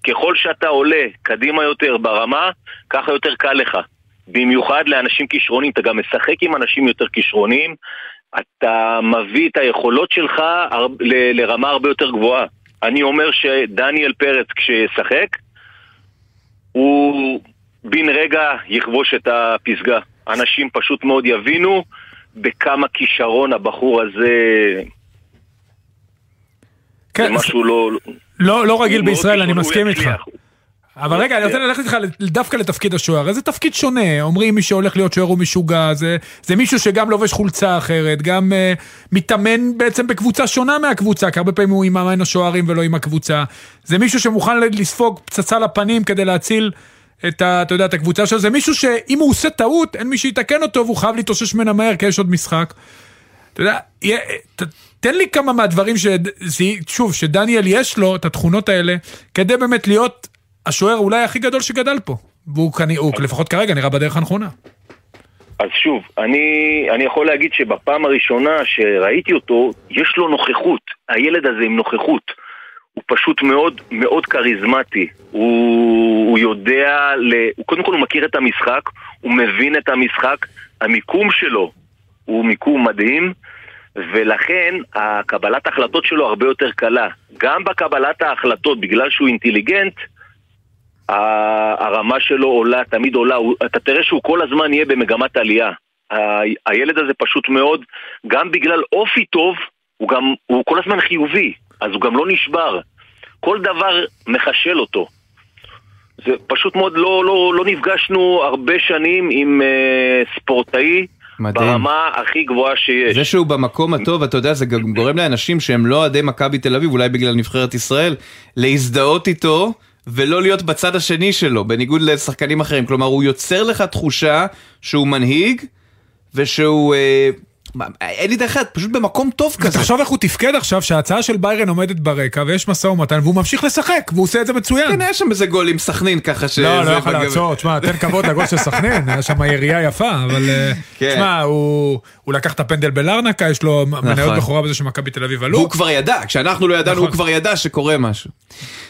ככל שאתה עולה קדימה יותר ברמה, ככה יותר קל לך. במיוחד לאנשים כישרונים, אתה גם משחק עם אנשים יותר כישרונים, אתה מביא את היכולות שלך ל- לרמה הרבה יותר גבוהה. אני אומר שדניאל פרץ כשישחק, הוא בן רגע יכבוש את הפסגה. אנשים פשוט מאוד יבינו בכמה כישרון הבחור הזה... כן, זה משהו לא... לא, לא רגיל בישראל, אני מסכים איתך. אבל רגע, אני רוצה ללכת איתך דווקא לתפקיד השוער. זה תפקיד שונה, אומרים מי שהולך להיות שוער הוא משוגע, זה, זה מישהו שגם לובש חולצה אחרת, גם uh, מתאמן בעצם בקבוצה שונה מהקבוצה, כי הרבה פעמים הוא עם מאמן השוערים ולא עם הקבוצה. זה מישהו שמוכן לספוג פצצה לפנים כדי להציל את, ה, אתה יודע, את הקבוצה שלו. זה מישהו שאם הוא עושה טעות, אין מי שיתקן אותו והוא חייב להתאושש ממנה מהר, כי יש עוד משחק. אתה יודע, תן לי כמה מהדברים ש... שוב, שדניאל יש לו את התכונות האלה, כדי באמת להיות השוער אולי הכי גדול שגדל פה. והוא הוא, לפחות כרגע נראה בדרך הנכונה. אז שוב, אני, אני יכול להגיד שבפעם הראשונה שראיתי אותו, יש לו נוכחות. הילד הזה עם נוכחות. הוא פשוט מאוד מאוד כריזמטי. הוא, הוא יודע, ל... הוא, קודם כל הוא מכיר את המשחק, הוא מבין את המשחק, המיקום שלו הוא מיקום מדהים, ולכן הקבלת ההחלטות שלו הרבה יותר קלה. גם בקבלת ההחלטות, בגלל שהוא אינטליגנט, הרמה שלו עולה, תמיד עולה, הוא, אתה תראה שהוא כל הזמן יהיה במגמת עלייה. הילד הזה פשוט מאוד, גם בגלל אופי טוב, הוא גם, הוא כל הזמן חיובי, אז הוא גם לא נשבר. כל דבר מחשל אותו. זה פשוט מאוד, לא, לא, לא נפגשנו הרבה שנים עם uh, ספורטאי מדהים. ברמה הכי גבוהה שיש. זה שהוא במקום הטוב, אתה יודע, זה גם גורם לאנשים שהם לא אוהדי מכבי תל אביב, אולי בגלל נבחרת ישראל, להזדהות איתו ולא להיות בצד השני שלו, בניגוד לשחקנים אחרים. כלומר, הוא יוצר לך תחושה שהוא מנהיג, ושהוא... אה, אין לי דרך אחרת, פשוט במקום טוב כזה. תחשוב איך הוא תפקד עכשיו שההצעה של ביירן עומדת ברקע ויש משא ומתן והוא ממשיך לשחק והוא עושה את זה מצוין. כן, היה שם איזה גול עם סכנין ככה ש... לא, לא יכול לעצור, תשמע, תן כבוד לגול של סכנין, היה שם ירייה יפה, אבל אה, כן. תשמע, הוא לקח את הפנדל בלרנקה, יש לו מניות בכורה בזה שמכבי תל אביב עלו. והוא כבר ידע, כשאנחנו לא ידענו, נכון. הוא כבר ידע שקורה משהו.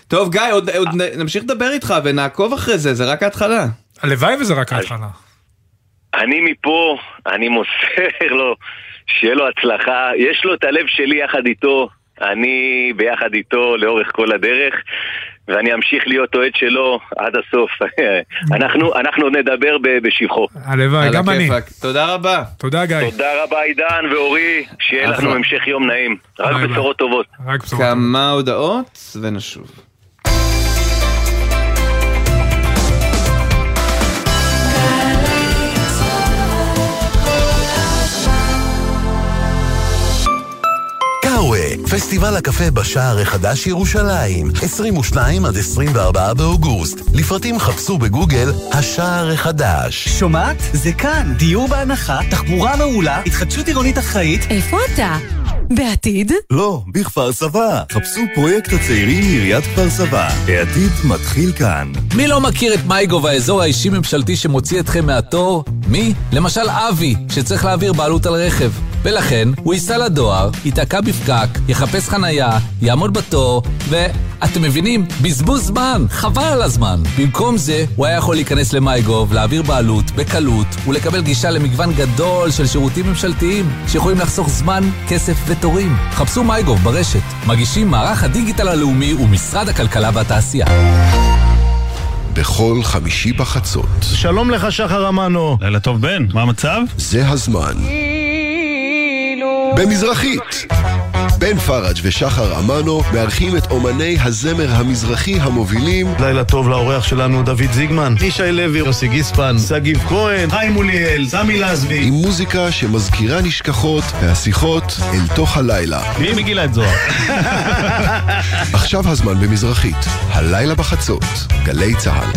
טוב, גיא, עוד, נמשיך לדבר איתך ונעקוב אחרי זה, זה רק ההתחלה. הלוואי וזה רק ההתחלה. אני מפה, אני מוסר לו, שיהיה לו הצלחה. יש לו את הלב שלי יחד איתו, אני ביחד איתו לאורך כל הדרך, ואני אמשיך להיות אוהד שלו עד הסוף. *laughs* אנחנו, אנחנו נדבר ב- בשבחו. הלוואי, גם אני. תודה רבה. תודה גיא. תודה רבה עידן ואורי, שיהיה לנו. המשך יום נעים. רק. בשורות טובות. רק בשורות. כמה הודעות ונשוב. פסטיבל הקפה בשער החדש ירושלים, 22 עד 24 באוגוסט. לפרטים חפשו בגוגל השער החדש. שומעת? זה כאן. דיור בהנחה, תחבורה מעולה, התחדשות עירונית אחראית. איפה אתה? בעתיד? לא, בכפר סבא. חפשו פרויקט הצעירים מעיריית כפר סבא. העתיד מתחיל כאן. מי לא מכיר את מייגו והאזור האישי-ממשלתי שמוציא אתכם מהתור? מי? למשל אבי, שצריך להעביר בעלות על רכב. ולכן, הוא ייסע לדואר, ייתקע בפקק, יחפש חנייה, יעמוד בתור, ו... אתם מבינים? בזבוז זמן, חבל על הזמן. במקום זה, הוא היה יכול להיכנס למייגוב, להעביר בעלות, בקלות, ולקבל גישה למגוון גדול של שירותים ממשלתיים, שיכולים לחסוך זמן, כסף ותורים. חפשו מייגוב ברשת. מגישים מערך הדיגיטל הלאומי ומשרד הכלכלה והתעשייה. בכל חמישי בחצות. שלום לך, שחר אמנו. לילה טוב, בן. מה המצב? זה הזמן. במזרחית. בן פראג' ושחר אמנו מארחים את אומני הזמר המזרחי המובילים לילה טוב לאורח שלנו, דוד זיגמן, ישי לוי, יוסי גיספן, שגיב כהן, חיים מוליאל, סמי לזבי. עם מוזיקה שמזכירה נשכחות והשיחות אל תוך הלילה. מי מגילה את זוהר? *laughs* עכשיו הזמן במזרחית, הלילה בחצות, גלי צה"ל.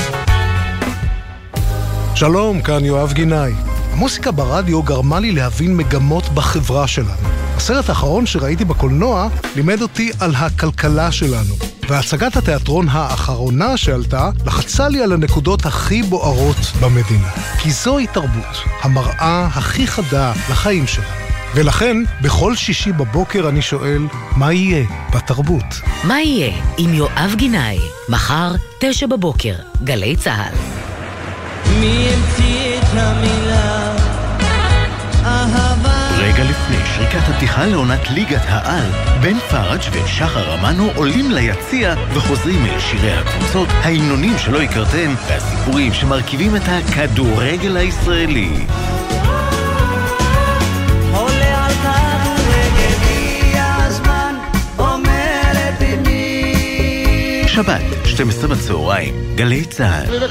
שלום, כאן יואב גינאי. המוסיקה ברדיו גרמה לי להבין מגמות בחברה שלנו. הסרט האחרון שראיתי בקולנוע לימד אותי על הכלכלה שלנו. והצגת התיאטרון האחרונה שעלתה לחצה לי על הנקודות הכי בוערות במדינה. כי זוהי תרבות, המראה הכי חדה לחיים שלנו. ולכן, בכל שישי בבוקר אני שואל, מה יהיה בתרבות? מה יהיה עם יואב גינאי? מחר, תשע בבוקר, גלי צה"ל. מי המציא את המילה אהבה? רגע לפני שריקת הפתיחה לעונת ליגת העל, בן פראג' ושחר אמנו עולים ליציע וחוזרים אל שירי הקבוצות, ההמנונים שלא הכרתם, והסיפורים שמרכיבים את הכדורגל הישראלי. שבת, 12 בצהריים, גלי צה"ל.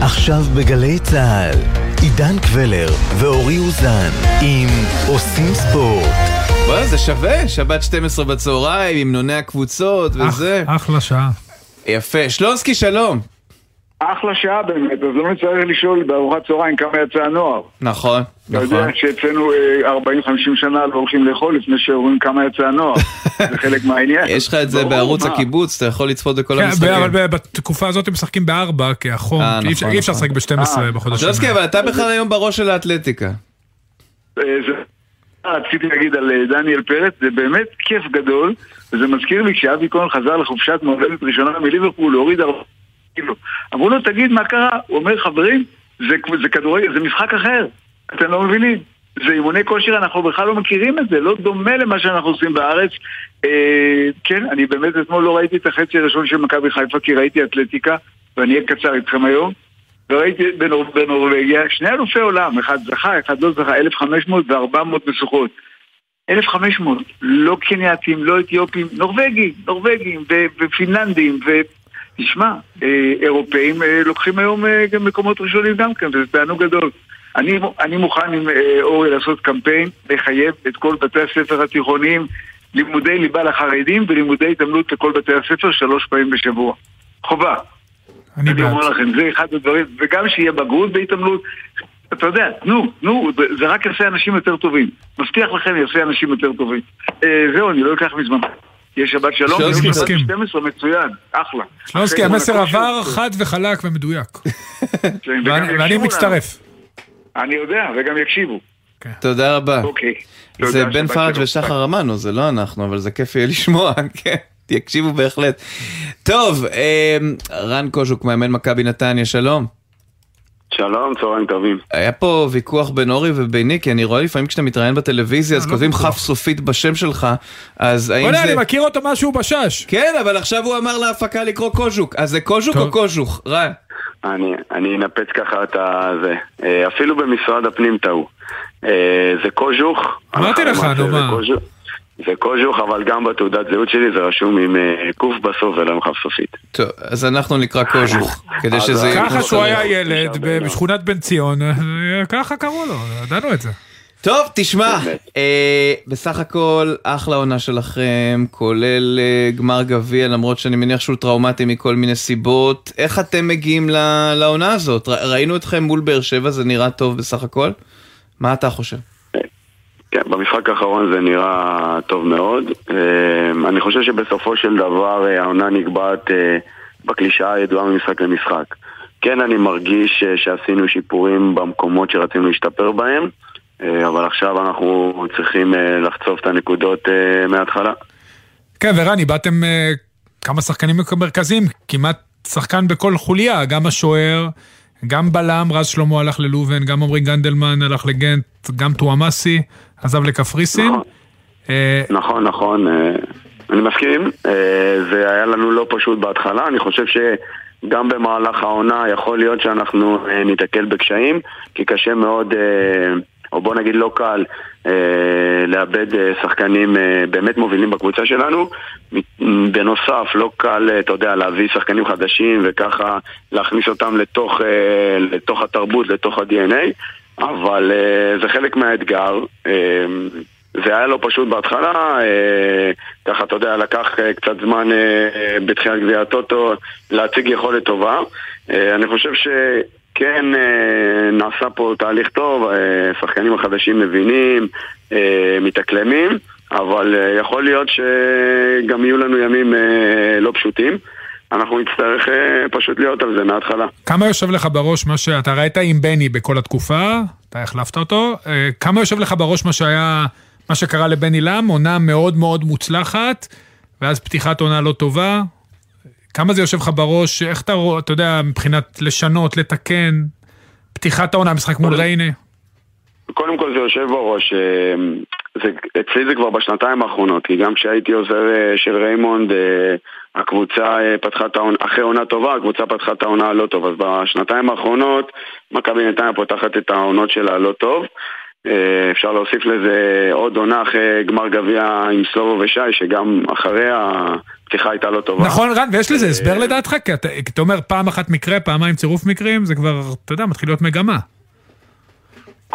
עכשיו בגלי צה"ל, עידן קבלר ואורי אוזן עם עושים ספורט. וואי, זה שווה, שבת 12 בצהריים, המנוני הקבוצות וזה. אחלה שעה. יפה. שלונסקי, שלום. אחלה שעה באמת, אז לא נצטרך לשאול בארוחת צהריים כמה יצא הנוער. נכון, אתה נכון. יודע שאצלנו אה, 40-50 שנה לא הולכים לאכול לפני שאומרים כמה יצא הנוער. *laughs* זה חלק מהעניין. יש לך את זה בערוץ מה? הקיבוץ, אתה יכול לצפות בכל כן, המשחקים. אבל בתקופה הזאת הם משחקים בארבע, כי החום, אה, אי אפשר- נכון, נכון. לשחק ב-12 אה, בחודשים. שלונסקי, אבל אתה בכלל היום בראש של האתלטיקה. אה, רציתי להגיד על אה, דניאל פרץ, זה באמת כיף גדול, וזה מזכיר לי כשאבי כהן חזר לחופשת מולדת ראשונה מליברפול, הוא הוריד הרבה קילו. אמרו לו, תגיד, מה קרה? הוא אומר, חברים, זה, זה כדורגל, זה משחק אחר. אתם לא מבינים. זה אימוני כושר, אנחנו בכלל לא מכירים את זה, לא דומה למה שאנחנו עושים בארץ. אה, כן, אני באמת אתמול לא ראיתי את החצי הראשון של מכבי חיפה, כי ראיתי אתלטיקה, ואני אהיה קצר איתכם היום. וראיתי בנור, בנורבגיה שני אלופי עולם, אחד זכה, אחד לא זכה, 1,500 ו-400 משוכות. 1,500, לא קנייתים, לא אתיופים, נורבגים, נורבגים ו- ופינלנדים, ותשמע, אה, אירופאים אה, לוקחים היום אה, גם מקומות ראשונים גם כן, וזה תענוג גדול. אני, אני מוכן עם אורי לעשות קמפיין, לחייב את כל בתי הספר התיכוניים לימודי ליבה לחרדים ולימודי התעמלות לכל בתי הספר שלוש פעמים בשבוע. חובה. אני אני. אומר לכם, זה אחד הדברים, וגם שיהיה בגרות בהתעמלות, אתה יודע, תנו, תנו, זה- זה רק יעשה אנשים יותר טובים. מבטיח לכם, יעשה אנשים יותר טובים. אה, זהו, אני לא אקח מזמן. יש שבת שלום, שלונסקי יום שבת מסכים. 12, מצוין, אחלה. שלונסקי, המסר הכושר, עבר חד וחלק ומדויק. *laughs* וגם ואני-. מצטרף. אני יודע, וגם יקשיבו. תודה רבה. אוקיי. זה בן פראג'. ושחר אמנו, זה לא אנחנו, אבל זה כיף יהיה לשמוע, *laughs* כן, יקשיבו בהחלט. טוב, אה, רן קוז'וק, מאמן מכבי נתניה, שלום. שלום, צהריים טובים. היה פה ויכוח בין אורי וביני, כי אני רואה לפעמים כשאתה מתראיין בטלוויזיה, אז לא כותבים. כף סופית בשם שלך, אז האם בוא'נה, זה... אני מכיר אותו משהו בשש. כן, אבל עכשיו הוא אמר להפקה לקרוא קוז'וק, אז זה קוז'וק או קוז'וך? רן. אני, אני אנפץ ככה את הזה. אה, אפילו במשרד הפנים טעו. אה, זה קוז'וך. אמרתי לך, נו זה מה. זה קוז'וך, אבל גם בתעודת זהות שלי זה רשום עם אה, קוף בסוף ולא עם כף סופית. טוב, אז אנחנו נקרא קוז'וך, כדי שזה יהיה... ככה שהוא. היה ילד בשכונת בן ציון, *laughs* ככה קראו לו, ידענו את זה. טוב, תשמע, אה, בסך הכל אחלה עונה שלכם, כולל אה, גמר גביע, למרות שאני מניח שהוא טראומטי מכל מיני סיבות. איך אתם מגיעים לעונה הזאת? ר- ראינו אתכם מול באר שבע, זה נראה טוב בסך הכל? מה אתה חושב? כן, במשחק האחרון זה נראה טוב מאוד. אה, אני חושב שבסופו של דבר אה, העונה נקבעת אה, בקלישאה הידועה ממשחק למשחק. כן, אני מרגיש אה, שעשינו שיפורים במקומות שרצינו להשתפר בהם, אבל עכשיו אנחנו צריכים לחצוב את הנקודות מההתחלה. כן, ורן, איבדתם אה, כמה שחקנים מרכזיים, כמעט שחקן בכל חוליה, גם השוער, גם בלם, רז שלמה הלך ללובן, גם עמרי גנדלמן הלך לגנט, גם טועמאסי עזב לקפריסין. אה, נכון, נכון, אה, אני מסכים. אה, זה היה לנו לא פשוט בהתחלה, אני חושב שגם במהלך העונה יכול להיות שאנחנו ניתקל בקשיים, כי קשה מאוד, או בוא נגיד לא קל, לאבד שחקנים באמת מובילים בקבוצה שלנו. בנוסף, לא קל, אתה יודע, להביא שחקנים חדשים וככה להכניס אותם לתוך, לתוך התרבות, לתוך ה-DNA, אבל אה, זה חלק מהאתגר. אה, זה היה לא פשוט בהתחלה, אה, ככה אתה יודע, לקח אה, קצת זמן אה, אה, בתחילת גביע הטוטו להציג יכולת טובה. אה, אני חושב שכן אה, נעשה פה תהליך טוב, אה, שחקנים החדשים מבינים, אה, מתאקלמים, אבל אה, יכול להיות שגם יהיו לנו ימים אה, לא פשוטים. אנחנו נצטרך אה, פשוט להיות על זה מההתחלה. כמה יושב לך בראש מה שאתה ראית עם בני בכל התקופה, אתה החלפת אותו, אה, כמה יושב לך בראש מה שהיה, מה שקרה לבני לם, עונה מאוד מאוד מוצלחת, ואז פתיחת עונה לא טובה, כמה זה יושב לך בראש, איך אתה רואה, אתה יודע, מבחינת לשנות, לתקן, פתיחת העונה, משחק מול ריינה? קודם כל זה יושב בראש, אה, זה, אצלי זה כבר בשנתיים האחרונות, כי גם כשהייתי עוזר של ריימונד, הקבוצה אה, פתחה את העונה, אחרי עונה טובה, הקבוצה פתחה את העונה הלא טוב, אז בשנתיים האחרונות מכבי נתניה פותחת את העונות שלה הלא טוב. אה, אפשר להוסיף לזה עוד עונה אחרי גמר גביע עם סלובו ושי, שגם אחרי הפתיחה הייתה לא טובה. נכון, רן, ויש לזה הסבר לדעתך? כי אתה אומר פעם אחת מקרה, פעמיים צירוף מקרים, זה כבר, אתה יודע, מתחיל להיות מגמה.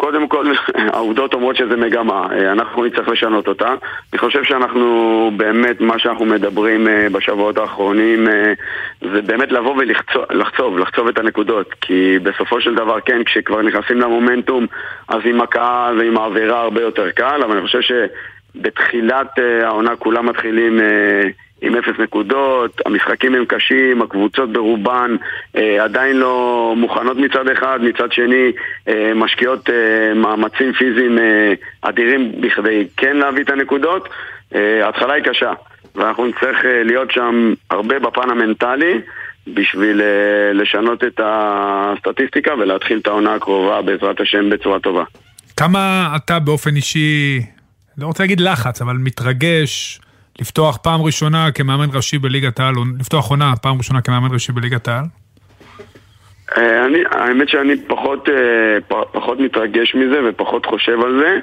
קודם כל, *laughs* העובדות אומרות שזה מגמה, אה, אנחנו נצטרך לשנות אותה. אני חושב שאנחנו באמת, מה שאנחנו מדברים אה, בשבועות האחרונים אה, זה באמת לבוא ולחצוב, לחצוב את הנקודות. כי בסופו של דבר, כן, כשכבר נכנסים למומנטום, אז עם הקהל ועם האווירה הרבה יותר קל, אבל אני חושב שבתחילת העונה כולם מתחילים... עם אפס נקודות, המשחקים הם קשים, הקבוצות ברובן אה, עדיין לא מוכנות מצד אחד, מצד שני אה, משקיעות אה, מאמצים פיזיים אה, אדירים בכדי כן להביא את הנקודות. אה, ההתחלה היא קשה, ואנחנו נצטרך אה, להיות שם הרבה בפן המנטלי בשביל אה, לשנות את הסטטיסטיקה ולהתחיל את העונה הקרובה בעזרת השם בצורה טובה. כמה אתה באופן אישי, לא רוצה להגיד לחץ, אבל מתרגש לפתוח פעם ראשונה כמאמן ראשי בליגת העל, או לפתוח עונה פעם ראשונה כמאמן ראשי בליגת העל? אה, אני, האמת שאני פחות, אה, פחות מתרגש מזה ופחות חושב על זה,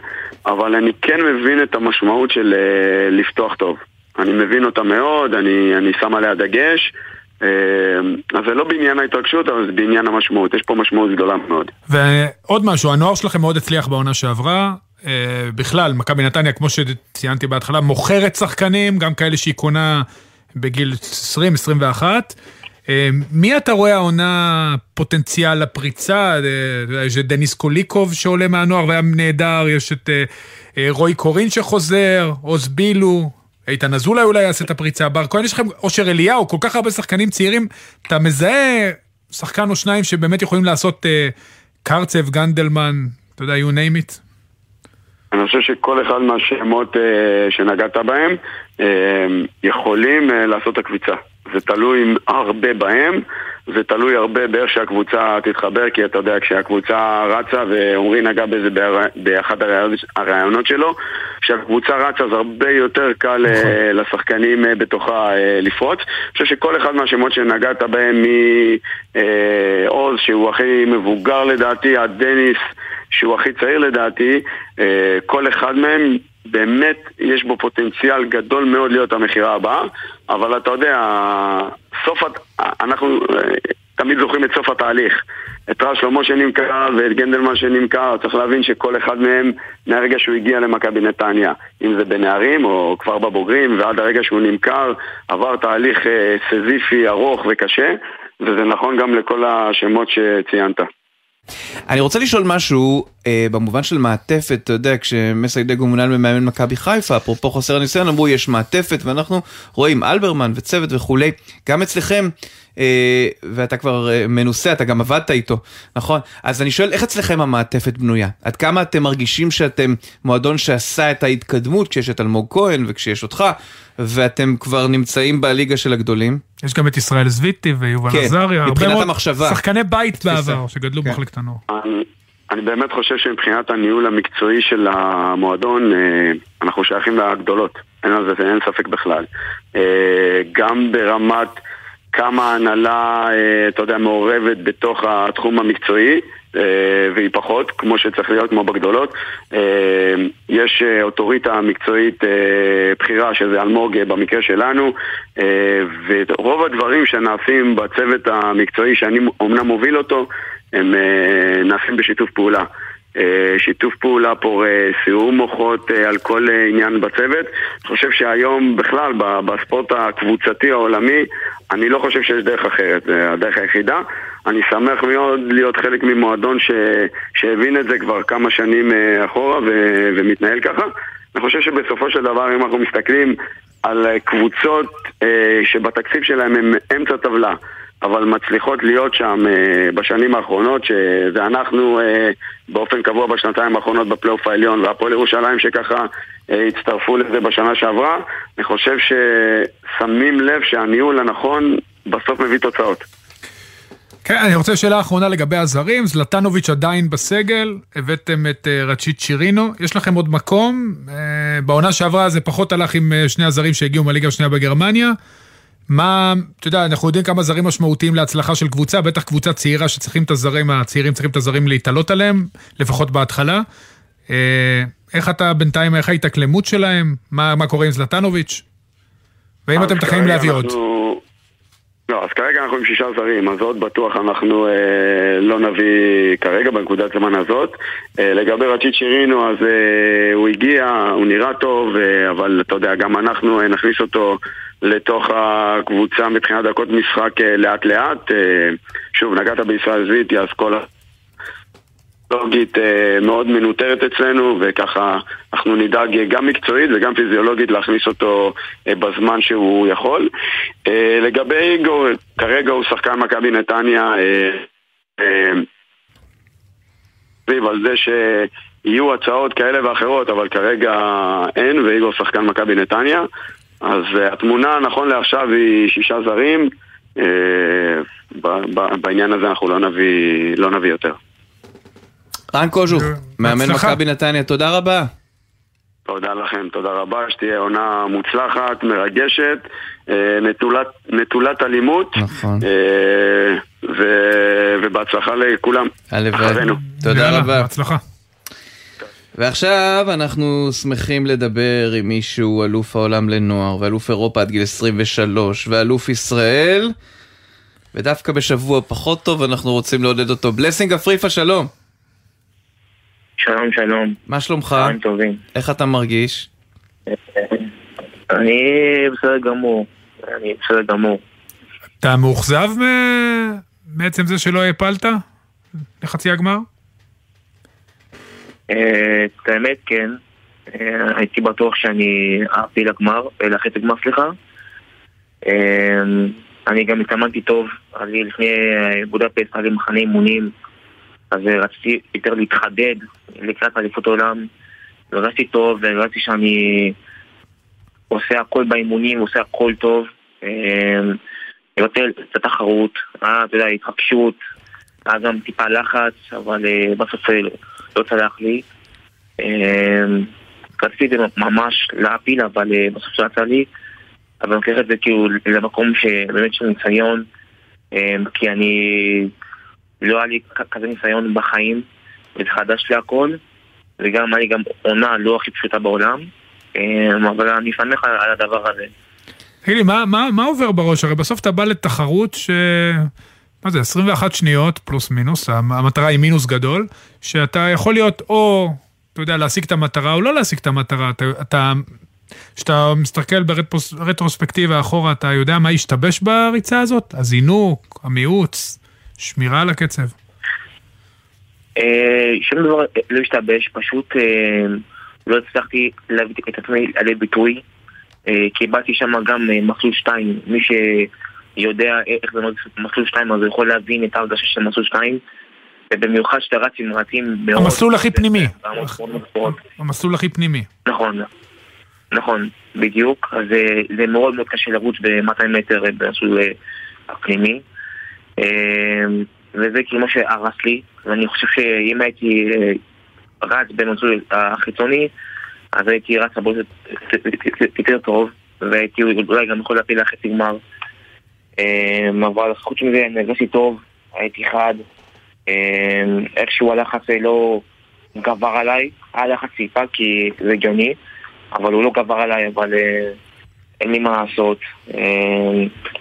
אבל אני כן מבין את המשמעות של אה, לפתוח טוב. אני מבין אותה מאוד, אני, אני שם עליה דגש. אז זה לא בעניין ההתרגשות, אבל זה בעניין המשמעות. יש פה משמעות גדולה מאוד. ועוד משהו, הנוער שלכם מאוד הצליח בעונה שעברה. אה, בכלל, מכבי נתניה, כמו שציינתי בהתחלה, מוכרת שחקנים, גם כאלה שהיא קונה בגיל 20-21. אה, מי אתה רואה העונה פוטנציאל לפריצה? אה, יש את דניס קוליקוב שעולה מהנוער והיה נהדר, יש את רועי קורין שחוזר, עוז בילו, איתן אזולאי אולי יעשה את הפריצה, בר כהן יש לכם, אושר אליהו, כל כך הרבה שחקנים צעירים, אתה מזהה שחקן או שניים שבאמת יכולים לעשות קרצב, גנדלמן, אתה יודע, you name it. אני חושב שכל אחד מהשמות אה, שנגעת בהם אה, יכולים אה, לעשות את הקביצה. זה תלוי הרבה בהם, זה תלוי הרבה באיך שהקבוצה תתחבר, כי אתה יודע, כשהקבוצה רצה, ועמרי נגע בזה באחד הראיונות- שלו, כשהקבוצה רצה אז הרבה יותר קל אה, לשחקנים אה, בתוכה אה, לפרוץ. אני חושב שכל אחד מהשמות שנגעת בהם, מעוז, שהוא הכי מבוגר לדעתי, עד דניס, שהוא הכי צעיר לדעתי, אה, כל אחד מהם באמת יש בו פוטנציאל גדול מאוד להיות המכירה הבאה, אבל אתה יודע, סוף, אנחנו אה, תמיד זוכרים את סוף התהליך. את רז שלמה שנמכר ואת גנדלמן שנמכר, צריך להבין שכל אחד מהם, מהרגע שהוא הגיע למכבי נתניה, אם זה בנערים או כבר בבוגרים, ועד הרגע שהוא נמכר, עבר תהליך אה, סזיפי, ארוך וקשה, וזה נכון גם לכל השמות שציינת. אני רוצה לשאול משהו אה, במובן של מעטפת, אתה יודע, כשמסיידגו מונה למאמן מכבי חיפה, אפרופו חוסר הניסיון, אמרו יש מעטפת, ואנחנו רואים אלברמן וצוות וכולי, גם אצלכם, ואתה כבר אה, מנוסה, אתה גם עבדת איתו, נכון? אז אני שואל, איך אצלכם המעטפת בנויה? עד כמה אתם מרגישים שאתם מועדון שעשה את ההתקדמות כשיש את אלמוג כהן וכשיש אותך, ואתם כבר נמצאים בליגה של הגדולים? יש גם את ישראל זוויטי ויובל כן, עזריה, הרבה מבחינת מאוד המחשבה. שחקני בית תפיסה. בעבר, שגדלו כן. במחלקת הנוער. אני, באמת חושב שמבחינת הניהול המקצועי של המועדון, אה, אנחנו שייכים לגדולות. אין על זה, אין ספק בכלל. אה, גם ברמת כמה ההנהלה, אה, אתה יודע, מעורבת בתוך התחום המקצועי, אה, והיא פחות, כמו שצריך להיות, כמו בגדולות. אה, יש אוטוריטה מקצועית בכירה, שזה אלמוג במקרה שלנו, ורוב הדברים שנעשים בצוות המקצועי, שאני אומנם מוביל אותו, הם נעשים בשיתוף פעולה. שיתוף פעולה פורה, סיעור מוחות על כל עניין בצוות. אני חושב שהיום בכלל בספורט הקבוצתי העולמי, אני לא חושב שיש דרך אחרת, זה הדרך היחידה. אני שמח מאוד להיות חלק ממועדון ש... שהבין את זה כבר כמה שנים אה, אחורה ו... ומתנהל ככה. אני חושב שבסופו של דבר, אם אנחנו מסתכלים על אה, קבוצות אה, שבתקציב שלהם הם אמצע טבלה, אבל מצליחות להיות שם אה, בשנים האחרונות, שזה אנחנו אה, באופן קבוע בשנתיים האחרונות בפלייאוף העליון, והפועל ירושלים שככה אה, הצטרפו לזה בשנה שעברה, אני חושב ששמים לב שהניהול הנכון בסוף מביא תוצאות. כן, אני רוצה שאלה אחרונה לגבי הזרים. זלטנוביץ' עדיין בסגל, הבאתם את אה, רצ'יט שירינו. יש לכם עוד מקום? אה, בעונה שעברה זה פחות הלך עם אה, שני הזרים שהגיעו מהליגה השנייה בגרמניה. מה, אתה יודע, אנחנו יודעים כמה זרים משמעותיים להצלחה של קבוצה, בטח קבוצה צעירה שצריכים את הזרים, הצעירים צריכים את הזרים להתעלות עליהם, לפחות בהתחלה. איך אתה בינתיים, איך ההתאקלמות שלהם? מה, מה קורה עם זלטנוביץ'? והאם אז אתם מתכננים להביא עוד? לא, אז כרגע אנחנו עם שישה זרים, אז עוד בטוח אנחנו אה, לא נביא כרגע בנקודת זמן הזאת. אה, לגבי רצ'יט שירינו, אז אה, הוא הגיע, הוא נראה טוב, אה, אבל אתה יודע, גם אנחנו אה, נכניס אותו לתוך הקבוצה מבחינת דקות משחק אה, לאט לאט. אה, שוב, נגעת בישראל זיטי, אז כל. פיזיולוגית אה, מאוד מנוטרת אצלנו, וככה אנחנו נדאג אה, גם מקצועית וגם פיזיולוגית להכניס אותו אה, בזמן שהוא יכול. לגבי איגור, כרגע הוא שחקן מכבי נתניה, סביב על זה שיהיו הצעות כאלה ואחרות, אבל כרגע אין, ואיגור שחקן מכבי נתניה. אז התמונה נכון לעכשיו היא שישה זרים. בעניין הזה אנחנו לא נביא, לא נביא יותר. רן קוז'וך, מאמן. מכבי נתניה, תודה רבה. תודה לכם, תודה רבה, שתהיה עונה מוצלחת, מרגשת, אה, נטולת, נטולת אלימות, נכון. אה, ו, ובהצלחה לכולם. הלוואי. אחרינו. תודה רבה. בהצלחה. ועכשיו אנחנו שמחים לדבר עם מישהו, אלוף העולם לנוער, ואלוף אירופה עד גיל 23, ואלוף ישראל, ודווקא בשבוע פחות טוב אנחנו רוצים לעודד אותו. בלסינג אפריפה, שלום. שלום, שלום. מה שלומך? צהריים טובים. איך אתה מרגיש? אני בסדר גמור. אני בסדר גמור. אתה מאוכזב מ- מעצם זה שלא העפלת לחצי הגמר? אה, את האמת, כן. אה, הייתי בטוח שאני אעפיל לגמר, לחצי גמר, סליחה. אה, אני גם התאמנתי טוב. אני לפני בודפסט, היה לי מחנה אימונים, אז אה, רציתי יותר להתחדד לקראת אליפות העולם. הרגשתי טוב, והרגשתי שאני עושה הכל באימונים, עושה הכל טוב. אה, לבטל את התחרות, היה, אתה יודע, התרגשות, היה גם טיפה לחץ, אבל אה, בסוף אה, לא צלח לי. אה, רציתי את זה ממש להפיל, אבל אה, בסוף לא יצא לי. אבל אני לוקח את זה כאילו למקום שבאמת של ניסיון, אה, כי אני... לא היה לי כזה ניסיון בחיים, וזה חדש לי הכל, וגם היה לי גם עונה לא הכי פשוטה בעולם, אה, אבל אני שמח על על הדבר הזה. תגיד לי, מה, מה, מה עובר בראש? הרי בסוף אתה בא לתחרות ש... מה זה, 21 שניות פלוס מינוס, המ- המטרה היא מינוס גדול, שאתה יכול להיות או, אתה יודע, להשיג את המטרה או לא להשיג את המטרה. אתה, אתה כשאתה מסתכל ברטרוספקטיבה אחורה, אתה יודע מה השתבש בריצה הזאת? הזינוק, המיעוץ, שמירה על הקצב. אה, שום דבר לא השתבש, פשוט אה, לא הצלחתי להביא את עצמי לידי ביטוי. אה, קיבלתי שם גם אה, מסלול 2, מי שיודע איך זה מסלול 2 אז הוא יכול להבין את ההרגשה של מסלול 2 ובמיוחד שאתה רץ עם רצים מאוד... המסלול הכי פנימי. המסלול הכי פנימי. נכון, נכון, בדיוק. אז אה, זה מאוד מאוד קשה לרוץ ב-200 מטר אה, במסלול אה, הפנימי. אה, וזה כאילו מה שהרס לי, ואני חושב שאם הייתי אה, רץ במסלול החיצוני, אז הייתי רץ הרבה יותר- טוב, והייתי אולי גם יכול להפיל לחצי גמר. אה, אבל חוץ מזה אני הרגשתי טוב, הייתי חד. אה, איכשהו הלחץ לא גבר עליי, היה לחץ טיפה כי זה הגיוני, אבל הוא לא גבר עליי, אבל אה, אין לי מה לעשות.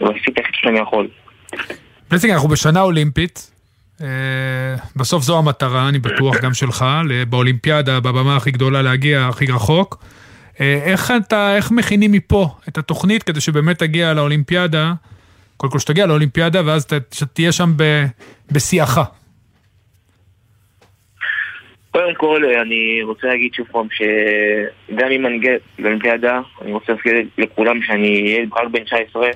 ועשיתי הכי שאני יכול. בעצם אנחנו בשנה אולימפית, אה, בסוף זו המטרה, אני בטוח, גם שלך, באולימפיאדה, בבמה הכי גדולה להגיע הכי רחוק. אה, איך אתה, איך מכינים מפה את התוכנית כדי שבאמת תגיע לאולימפיאדה, קודם כל שתגיע לאולימפיאדה, ואז ת- שתהיה שם בשיאך. קודם כל, אני רוצה להגיד שוב פעם שגם אם אני אגיע לאולימפיאדה, אני רוצה להזכיר לכולם שאני אהיה רק בן 19,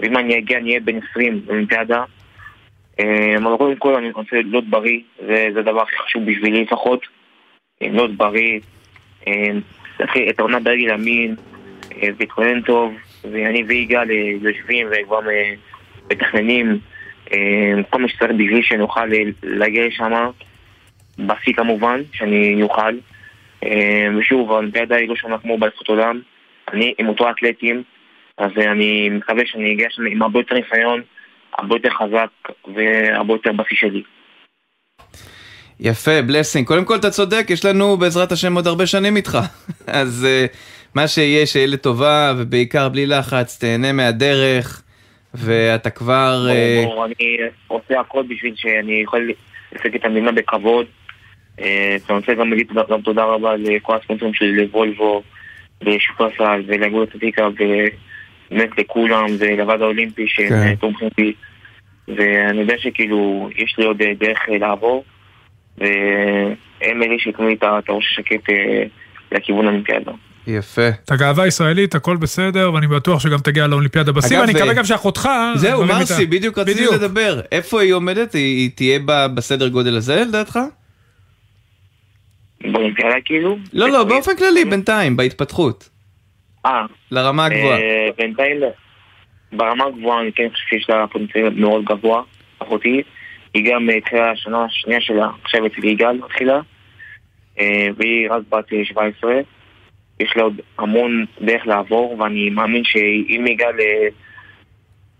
ואם אני אגיע אני אהיה בן 20 באולימפיאדה. אה, אבל קודם כל אני רוצה להיות בריא, זה הדבר הכי חשוב בשבילי לפחות. אה, להיות בריא, אה, להתחיל את העונה ברגל אה, להתכונן טוב, ואני ויגאל יושבים וכבר מתכננים כל מה שצריך בשביל שנוכל להגיע לשם. בשיא כמובן, שאני אוכל. ושוב, האולימפיאדה היא לא שונה כמו באליפות עולם. אני עם אותו אתלטים, אז אה, אני מקווה שאני אגיע שם עם הרבה יותר ניסיון, הרבה יותר חזק והרבה יותר בשיא שלי. יפה, בלסינג. קודם כל אתה צודק, יש לנו בעזרת השם עוד הרבה שנים איתך. *laughs* אז uh, מה שיהיה, שיהיה לטובה, ובעיקר בלי לחץ, תהנה מהדרך, ואתה כבר... אה, ברור, אני עושה הכל בשביל שאני יכול לייצג את המדינה בכבוד. אה, אני רוצה גם להגיד גם תודה רבה לכל הספונסרים שלי, לוולבו, לשופרסל ולאגוד אתלטיקה, ובאמת לכולם, ולוועד האולימפי שהם כן. אה, תומכים בי. ואני יודע שכאילו, יש לי עוד אה, דרך אה, לעבור, והם אלה שייתנו לי את את הראש השקט לכיוון האולימפיאדה. יפה. אתה גאווה ישראלית, הכל בסדר, ואני בטוח שגם תגיע לאולימפיאדה אגב, ואני מקווה גם שאחותך... זהו, מרסי. בדיוק רציתי. לדבר. איפה היא עומדת? היא תהיה בסדר גודל הזה, לדעתך? באולימפיאדה כאילו? לא, לא, באופן כללי, בינתיים, בהתפתחות. אה. לרמה הגבוהה. אה, בינתיים, ברמה הגבוהה אני כן חושב שיש לה פוטנציאל מאוד גבוה, אחותי. היא גם אה, התחילה השנה השנייה שלה, עכשיו אצל יגאל התחילה, אה, והיא רק בת אה, 17. יש לה עוד המון דרך לעבור, ואני מאמין שאם יגאל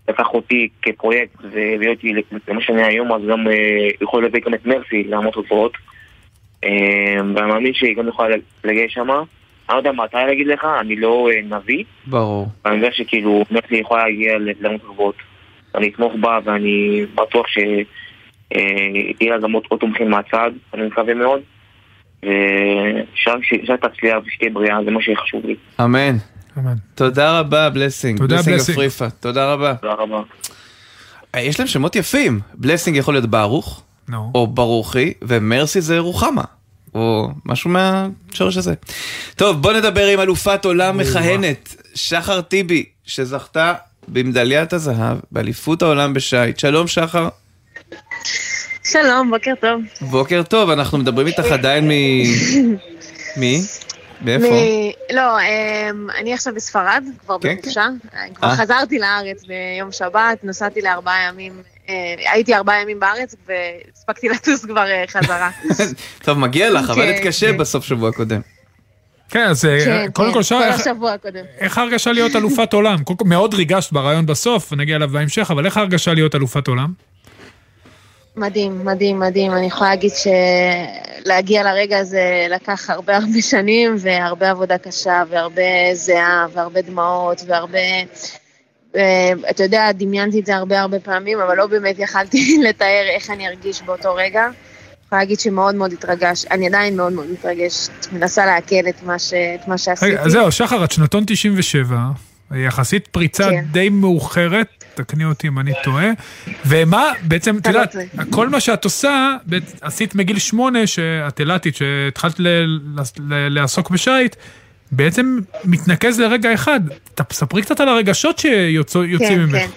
לקח אותי כפרויקט והביא אותי למה שאני היום, אז גם יכול להביא גם את מרסי לעמוד. אה, ואני מאמין שהיא גם יכולה להגיע שמה. אני לא יודע מתי להגיד לך, אני לא אה, נביא, ברור. אני יודע שכאילו מרסי יכולה להגיע לעמוד גבוהות. אני אתמוך בה ואני בטוח שתהיה לה גם עוד תומכים מהצד, אני מקווה מאוד. ושרק תצליח ושתהיה בריאה, זה מה שחשוב לי. אמן. אמן. תודה רבה, בלסינג. תודה, בלסינג בלסינג. אפריפה. תודה רבה. תודה רבה. אה, יש להם שמות יפים. בלסינג יכול להיות ברוך, נו. או ברוכי, ומרסי זה רוחמה. או משהו מהשורש הזה. טוב, בוא נדבר עם אלופת עולם מכהנת, שחר טיבי, שזכתה במדליית הזהב באליפות העולם בשייט. שלום שחר. שלום, בוקר טוב. בוקר טוב, אנחנו מדברים איתך עדיין מ... *laughs* מי? מאיפה? מ- לא, אמ, אני עכשיו בספרד, כבר כן, בחופשה. כבר אה. חזרתי לארץ ביום שבת, נסעתי לארבעה ימים, הייתי ארבעה ימים בארץ והספקתי *laughs* לטוס כבר אה, חזרה. *laughs* טוב, מגיע לך, כן, עבדת קשה כן. בסוף שבוע קודם. כן, אז אה, כן, קודם כן, כל, כל איך- השבוע הקודם. איך ההרגשה להיות אלופת עולם? מאוד ריגשת ברעיון בסוף, ונגיע אליו בהמשך, אבל איך ההרגשה להיות אלופת עולם? מדהים, מדהים, מדהים. אני יכולה להגיד שלהגיע לרגע הזה לקח הרבה הרבה שנים, והרבה עבודה קשה, והרבה זיעה, והרבה דמעות, והרבה... אה, אתה יודע, דמיינתי את זה הרבה הרבה פעמים, אבל לא באמת יכלתי *laughs* לתאר איך אני ארגיש באותו רגע. אני יכולה להגיד שמאוד מאוד התרגש, אני עדיין מאוד מאוד מתרגשת, מנסה לעכל את מה, ש... את מה שעשיתי. רגע, אז זהו, שחר, את שנתון 97, יחסית פריצה כן. די מאוחרת, תקני אותי אם אני טועה, ומה, בעצם, את לא יודעת. כל מה שאת עושה, עשית מגיל שמונה, שאת אילתית, שהתחלת ל- ל- ל- לעסוק בשייט, בעצם מתנקז לרגע אחד. תספרי קצת על הרגשות שיוצאים כן, ממך. כן.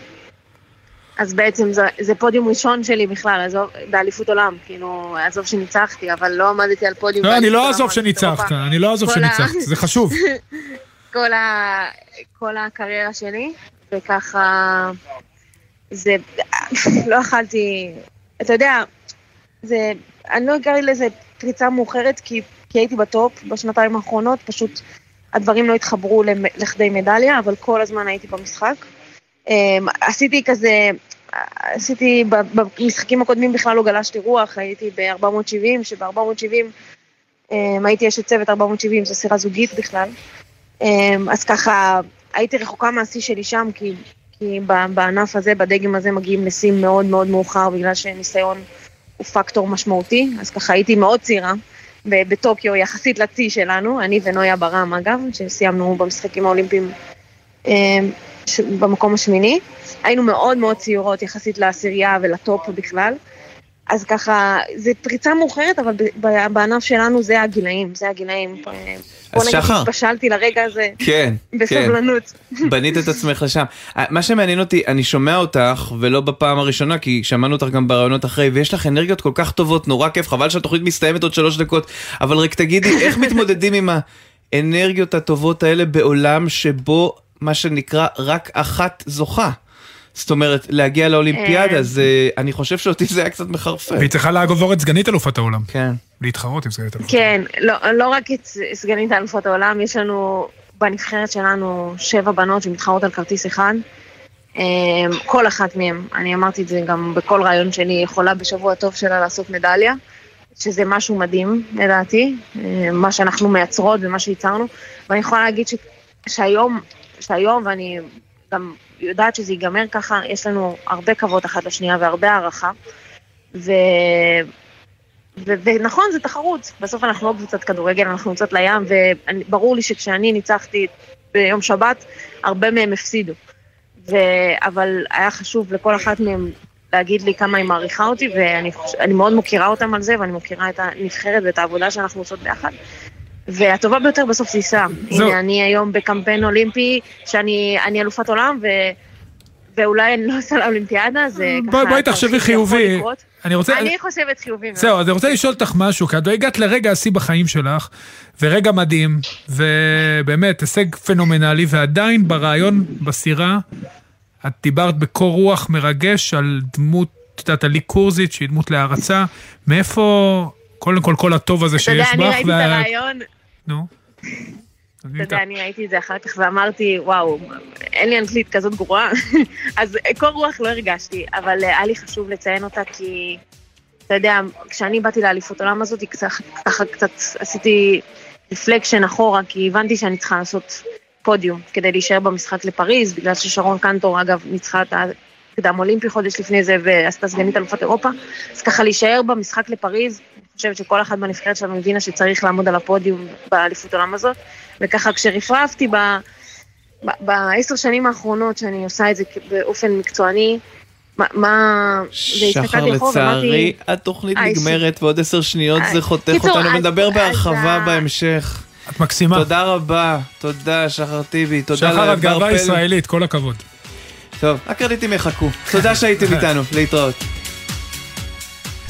אז בעצם זה, זה פודיום ראשון שלי בכלל, עזוב, באליפות עולם, כאילו, עזוב שניצחתי, אבל לא עמדתי על פודיום. לא, אני לא אעזוב שניצחת. אני לא אעזוב שניצחת, זה חשוב. *laughs* כל, ה, כל הקריירה שלי, וככה, זה, *laughs* לא יכלתי, אתה יודע, זה, אני לא אקרא לזה פריצה מאוחרת, כי, כי הייתי בטופ בשנתיים האחרונות, פשוט הדברים לא התחברו לכדי מדליה, אבל כל הזמן הייתי במשחק. אמ, עשיתי כזה, עשיתי, במשחקים הקודמים בכלל לא גלשתי רוח, הייתי ב-470, שב-470 אמ, הייתי אשת צוות 470, זו סירה זוגית בכלל. אמ, אז ככה, הייתי רחוקה מהשיא שלי שם, כי, כי בענף הזה, בדגם הזה, מגיעים לשיאים מאוד מאוד מאוחר, בגלל שניסיון הוא פקטור משמעותי, אז ככה הייתי מאוד צעירה בטוקיו יחסית לשיא שלנו, אני ונויה ברם אגב, שסיימנו במשחקים האולימפיים אה, ש- במקום השמיני. היינו מאוד מאוד צעירות יחסית לעשירייה ולטופ בכלל. אז ככה, זה פריצה מאוחרת, אבל בענף שלנו זה הגילאים, זה הגילאים. בוא נגיד שחר. שהתבשלתי לרגע הזה כן, כן. בסבלנות. בנית את עצמך לשם. מה שמעניין אותי, אני שומע אותך, ולא בפעם הראשונה, כי שמענו אותך גם בראיונות אחרי, ויש לך אנרגיות כל כך טובות, נורא כיף, חבל שהתוכנית מסתיימת עוד שלוש דקות, אבל רק תגידי, *laughs* איך מתמודדים עם האנרגיות הטובות האלה בעולם שבו, מה שנקרא, רק אחת זוכה? זאת אומרת, להגיע לאולימפיאדה, אה. זה, אני חושב שאותי זה היה קצת מחרפן. והיא צריכה לעבור את סגנית אלופת העולם. כן. להתחרות עם סגנית אלופת כן, לא, לא רק את סגנית אלופות העולם, יש לנו בנבחרת שלנו שבע בנות שמתחרות על כרטיס אחד. אמ, כל אחת מהן, אני אמרתי את זה גם בכל רעיון שלי, יכולה בשבוע טוב שלה לעשות מדליה, שזה משהו מדהים לדעתי, אמ, מה שאנחנו מייצרות ומה שייצרנו, ואני יכולה להגיד ש, שהיום, שהיום, ואני גם יודעת שזה ייגמר ככה, יש לנו הרבה כבוד אחת לשנייה והרבה הערכה, ו... ו- ונכון, זה תחרות. בסוף אנחנו לא קבוצת כדורגל, אנחנו יוצאות לים, וברור לי שכשאני ניצחתי ביום שבת, הרבה מהם הפסידו. ו- אבל היה חשוב לכל אחת מהם להגיד לי כמה היא מעריכה אותי, ואני חוש- מאוד מוקירה אותם על זה, ואני מוקירה את הנבחרת ואת העבודה שאנחנו עושות ביחד. והטובה ביותר בסוף זה. זהו. הנה, אני היום בקמפיין אולימפי, שאני אני אלופת עולם, ו... ואולי אני לא עושה לאולימפיאדה, זה ככה... בואי- תחשבי חיובי. אני רוצה... אני חושבת חיובי מאוד. זהו, אז אני רוצה לשאול אותך משהו, כי את הגעת לרגע השיא בחיים שלך, ורגע מדהים, ובאמת, הישג פנומנלי, ועדיין ברעיון, בסירה, את דיברת בקור רוח מרגש על דמות, את יודעת, עלי קורזית, שהיא דמות להערצה. מאיפה, קודם כל, כל הטוב הזה אתה שיש יודע, בך? אני ראיתי את הרעיון, נו. אתה יודע, אני ראיתי את זה אחר כך ואמרתי, וואו, אין לי אנגלית כזאת גרועה, *laughs* אז קור רוח לא הרגשתי, אבל אה, היה לי חשוב לציין אותה כי, אתה יודע, כשאני באתי לאליפות עולם הזאת, ככה קצת עשיתי רפלקשן אחורה, כי הבנתי שאני צריכה לעשות פודיום כדי להישאר במשחק לפריז, בגלל ששרון קנטור, אגב, ניצחה את הקדם אולימפי חודש לפני זה ועשתה סגנית אלופת אירופה, אז ככה להישאר במשחק לפריז, חושבת שכל אחת בנבחרת שלנו הבינה שצריך לעמוד על הפודיום באליפות עולם הזאת, וככה כשרפרפתי ב... ב- בעשר שנים האחרונות שאני עושה את זה באופן מקצועני, מה, מה, שחר, לצערי, התוכנית "איי, נגמרת ועוד עשר שניות. זה חותך קיצור, אותנו, ונדבר אז בהרחבה בהמשך. את מקסימה. תודה רבה, תודה שחר טיבי, תודה שחר, את גאווה. ישראלית, כל הכבוד. טוב, הקרדיטים יחכו. תודה שהייתם *laughs* איתנו, להתראות.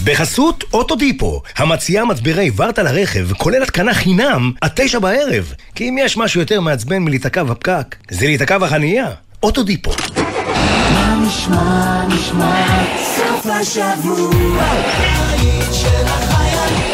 בחסות אוטודיפו, המציעה מצברי ורטה לרכב, כולל התקנה חינם, עד תשע בערב. כי אם יש משהו יותר מעצבן מלהיתקע בפקק, זה להיתקע בחנייה. אוטודיפו. מה נשמע, נשמע, סוף השבוע, של החיילים.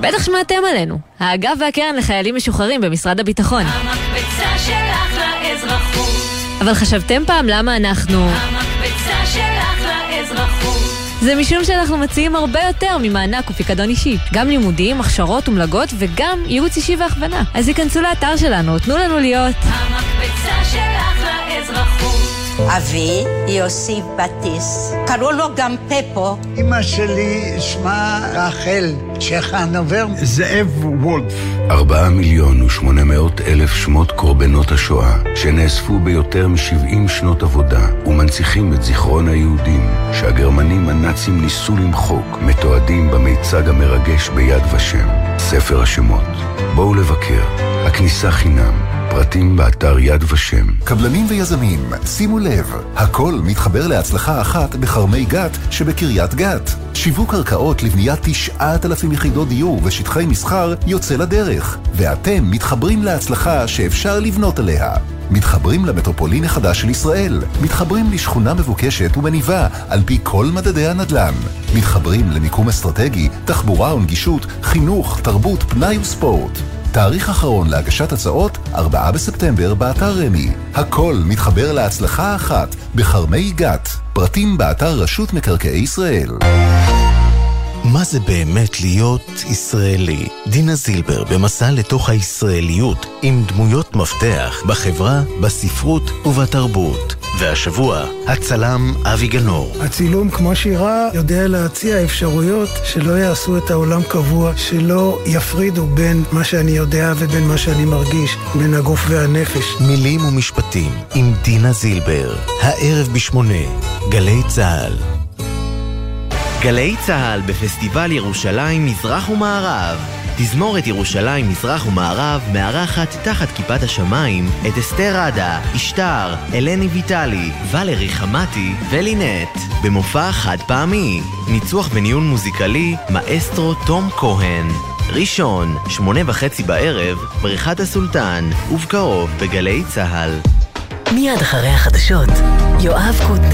בטח שמעתם עלינו. האגף והקרן לחיילים משוחררים במשרד הביטחון. המקפצה שלך לאזרחות, אבל חשבתם פעם למה אנחנו... המקפצה שלך לאזרחות. זה משום שאנחנו מציעים הרבה יותר ממענק ופיקדון אישי. גם לימודים, הכשרות ומלגות וגם ייעוץ אישי והכוונה. אז היכנסו לאתר שלנו, תנו לנו להיות. המקפצה שלך לאזרחות. אבי, יוסי בטיס. קראו לו גם פפו. אמא שלי שמה רחל צ'חנובר. זאב וולף. ארבעה מיליון ושמונה מאות אלף שמות קורבנות השואה, שנאספו ביותר מ-70 שנות עבודה, ומנציחים את זיכרון היהודים, שהגרמנים הנאצים ניסו למחוק, מתועדים במיצג המרגש ביד ושם, ספר השמות. בואו לבקר, הכניסה חינם. פרטים באתר יד ושם. קבלנים ויזמים, שימו לב, הכל מתחבר להצלחה אחת בכרמי גת שבקריית גת. שיווק קרקעות לבניית 9,000 יחידות דיור ושטחי מסחר יוצא לדרך, ואתם מתחברים להצלחה שאפשר לבנות עליה. מתחברים למטרופולין החדש של ישראל, מתחברים לשכונה מבוקשת ומניבה על פי כל מדדי הנדל"ן, מתחברים למיקום אסטרטגי, תחבורה ונגישות, חינוך, תרבות, פנאי וספורט. תאריך אחרון להגשת הצעות, 4 בספטמבר באתר רמי. הכל מתחבר להצלחה אחת בכרמי גת. פרטים באתר רשות מקרקעי ישראל. מה זה באמת להיות ישראלי? דינה זילבר במסע לתוך הישראליות עם דמויות מפתח בחברה, בספרות ובתרבות. והשבוע, הצלם אבי גנור. הצילום, כמו שירה, יודע להציע אפשרויות שלא יעשו את העולם קבוע, שלא יפרידו בין מה שאני יודע ובין מה שאני מרגיש, בין הגוף והנפש. מילים ומשפטים עם דינה זילבר, הערב בשמונה, גלי צה"ל. גלי צה"ל בפסטיבל ירושלים מזרח ומערב תזמורת ירושלים מזרח ומערב מארחת תחת כיפת השמיים את אסתר עדה, אשתר, אלני ויטלי, ולרי חמתי ולינט. במופע חד פעמי. ניצוח וניהול מוזיקלי מאסטרו תום כהן. ראשון, שמונה וחצי בערב, בריכת הסולטן, ובקרוב בגלי צה"ל. מיד אחרי החדשות, יואב קוטנר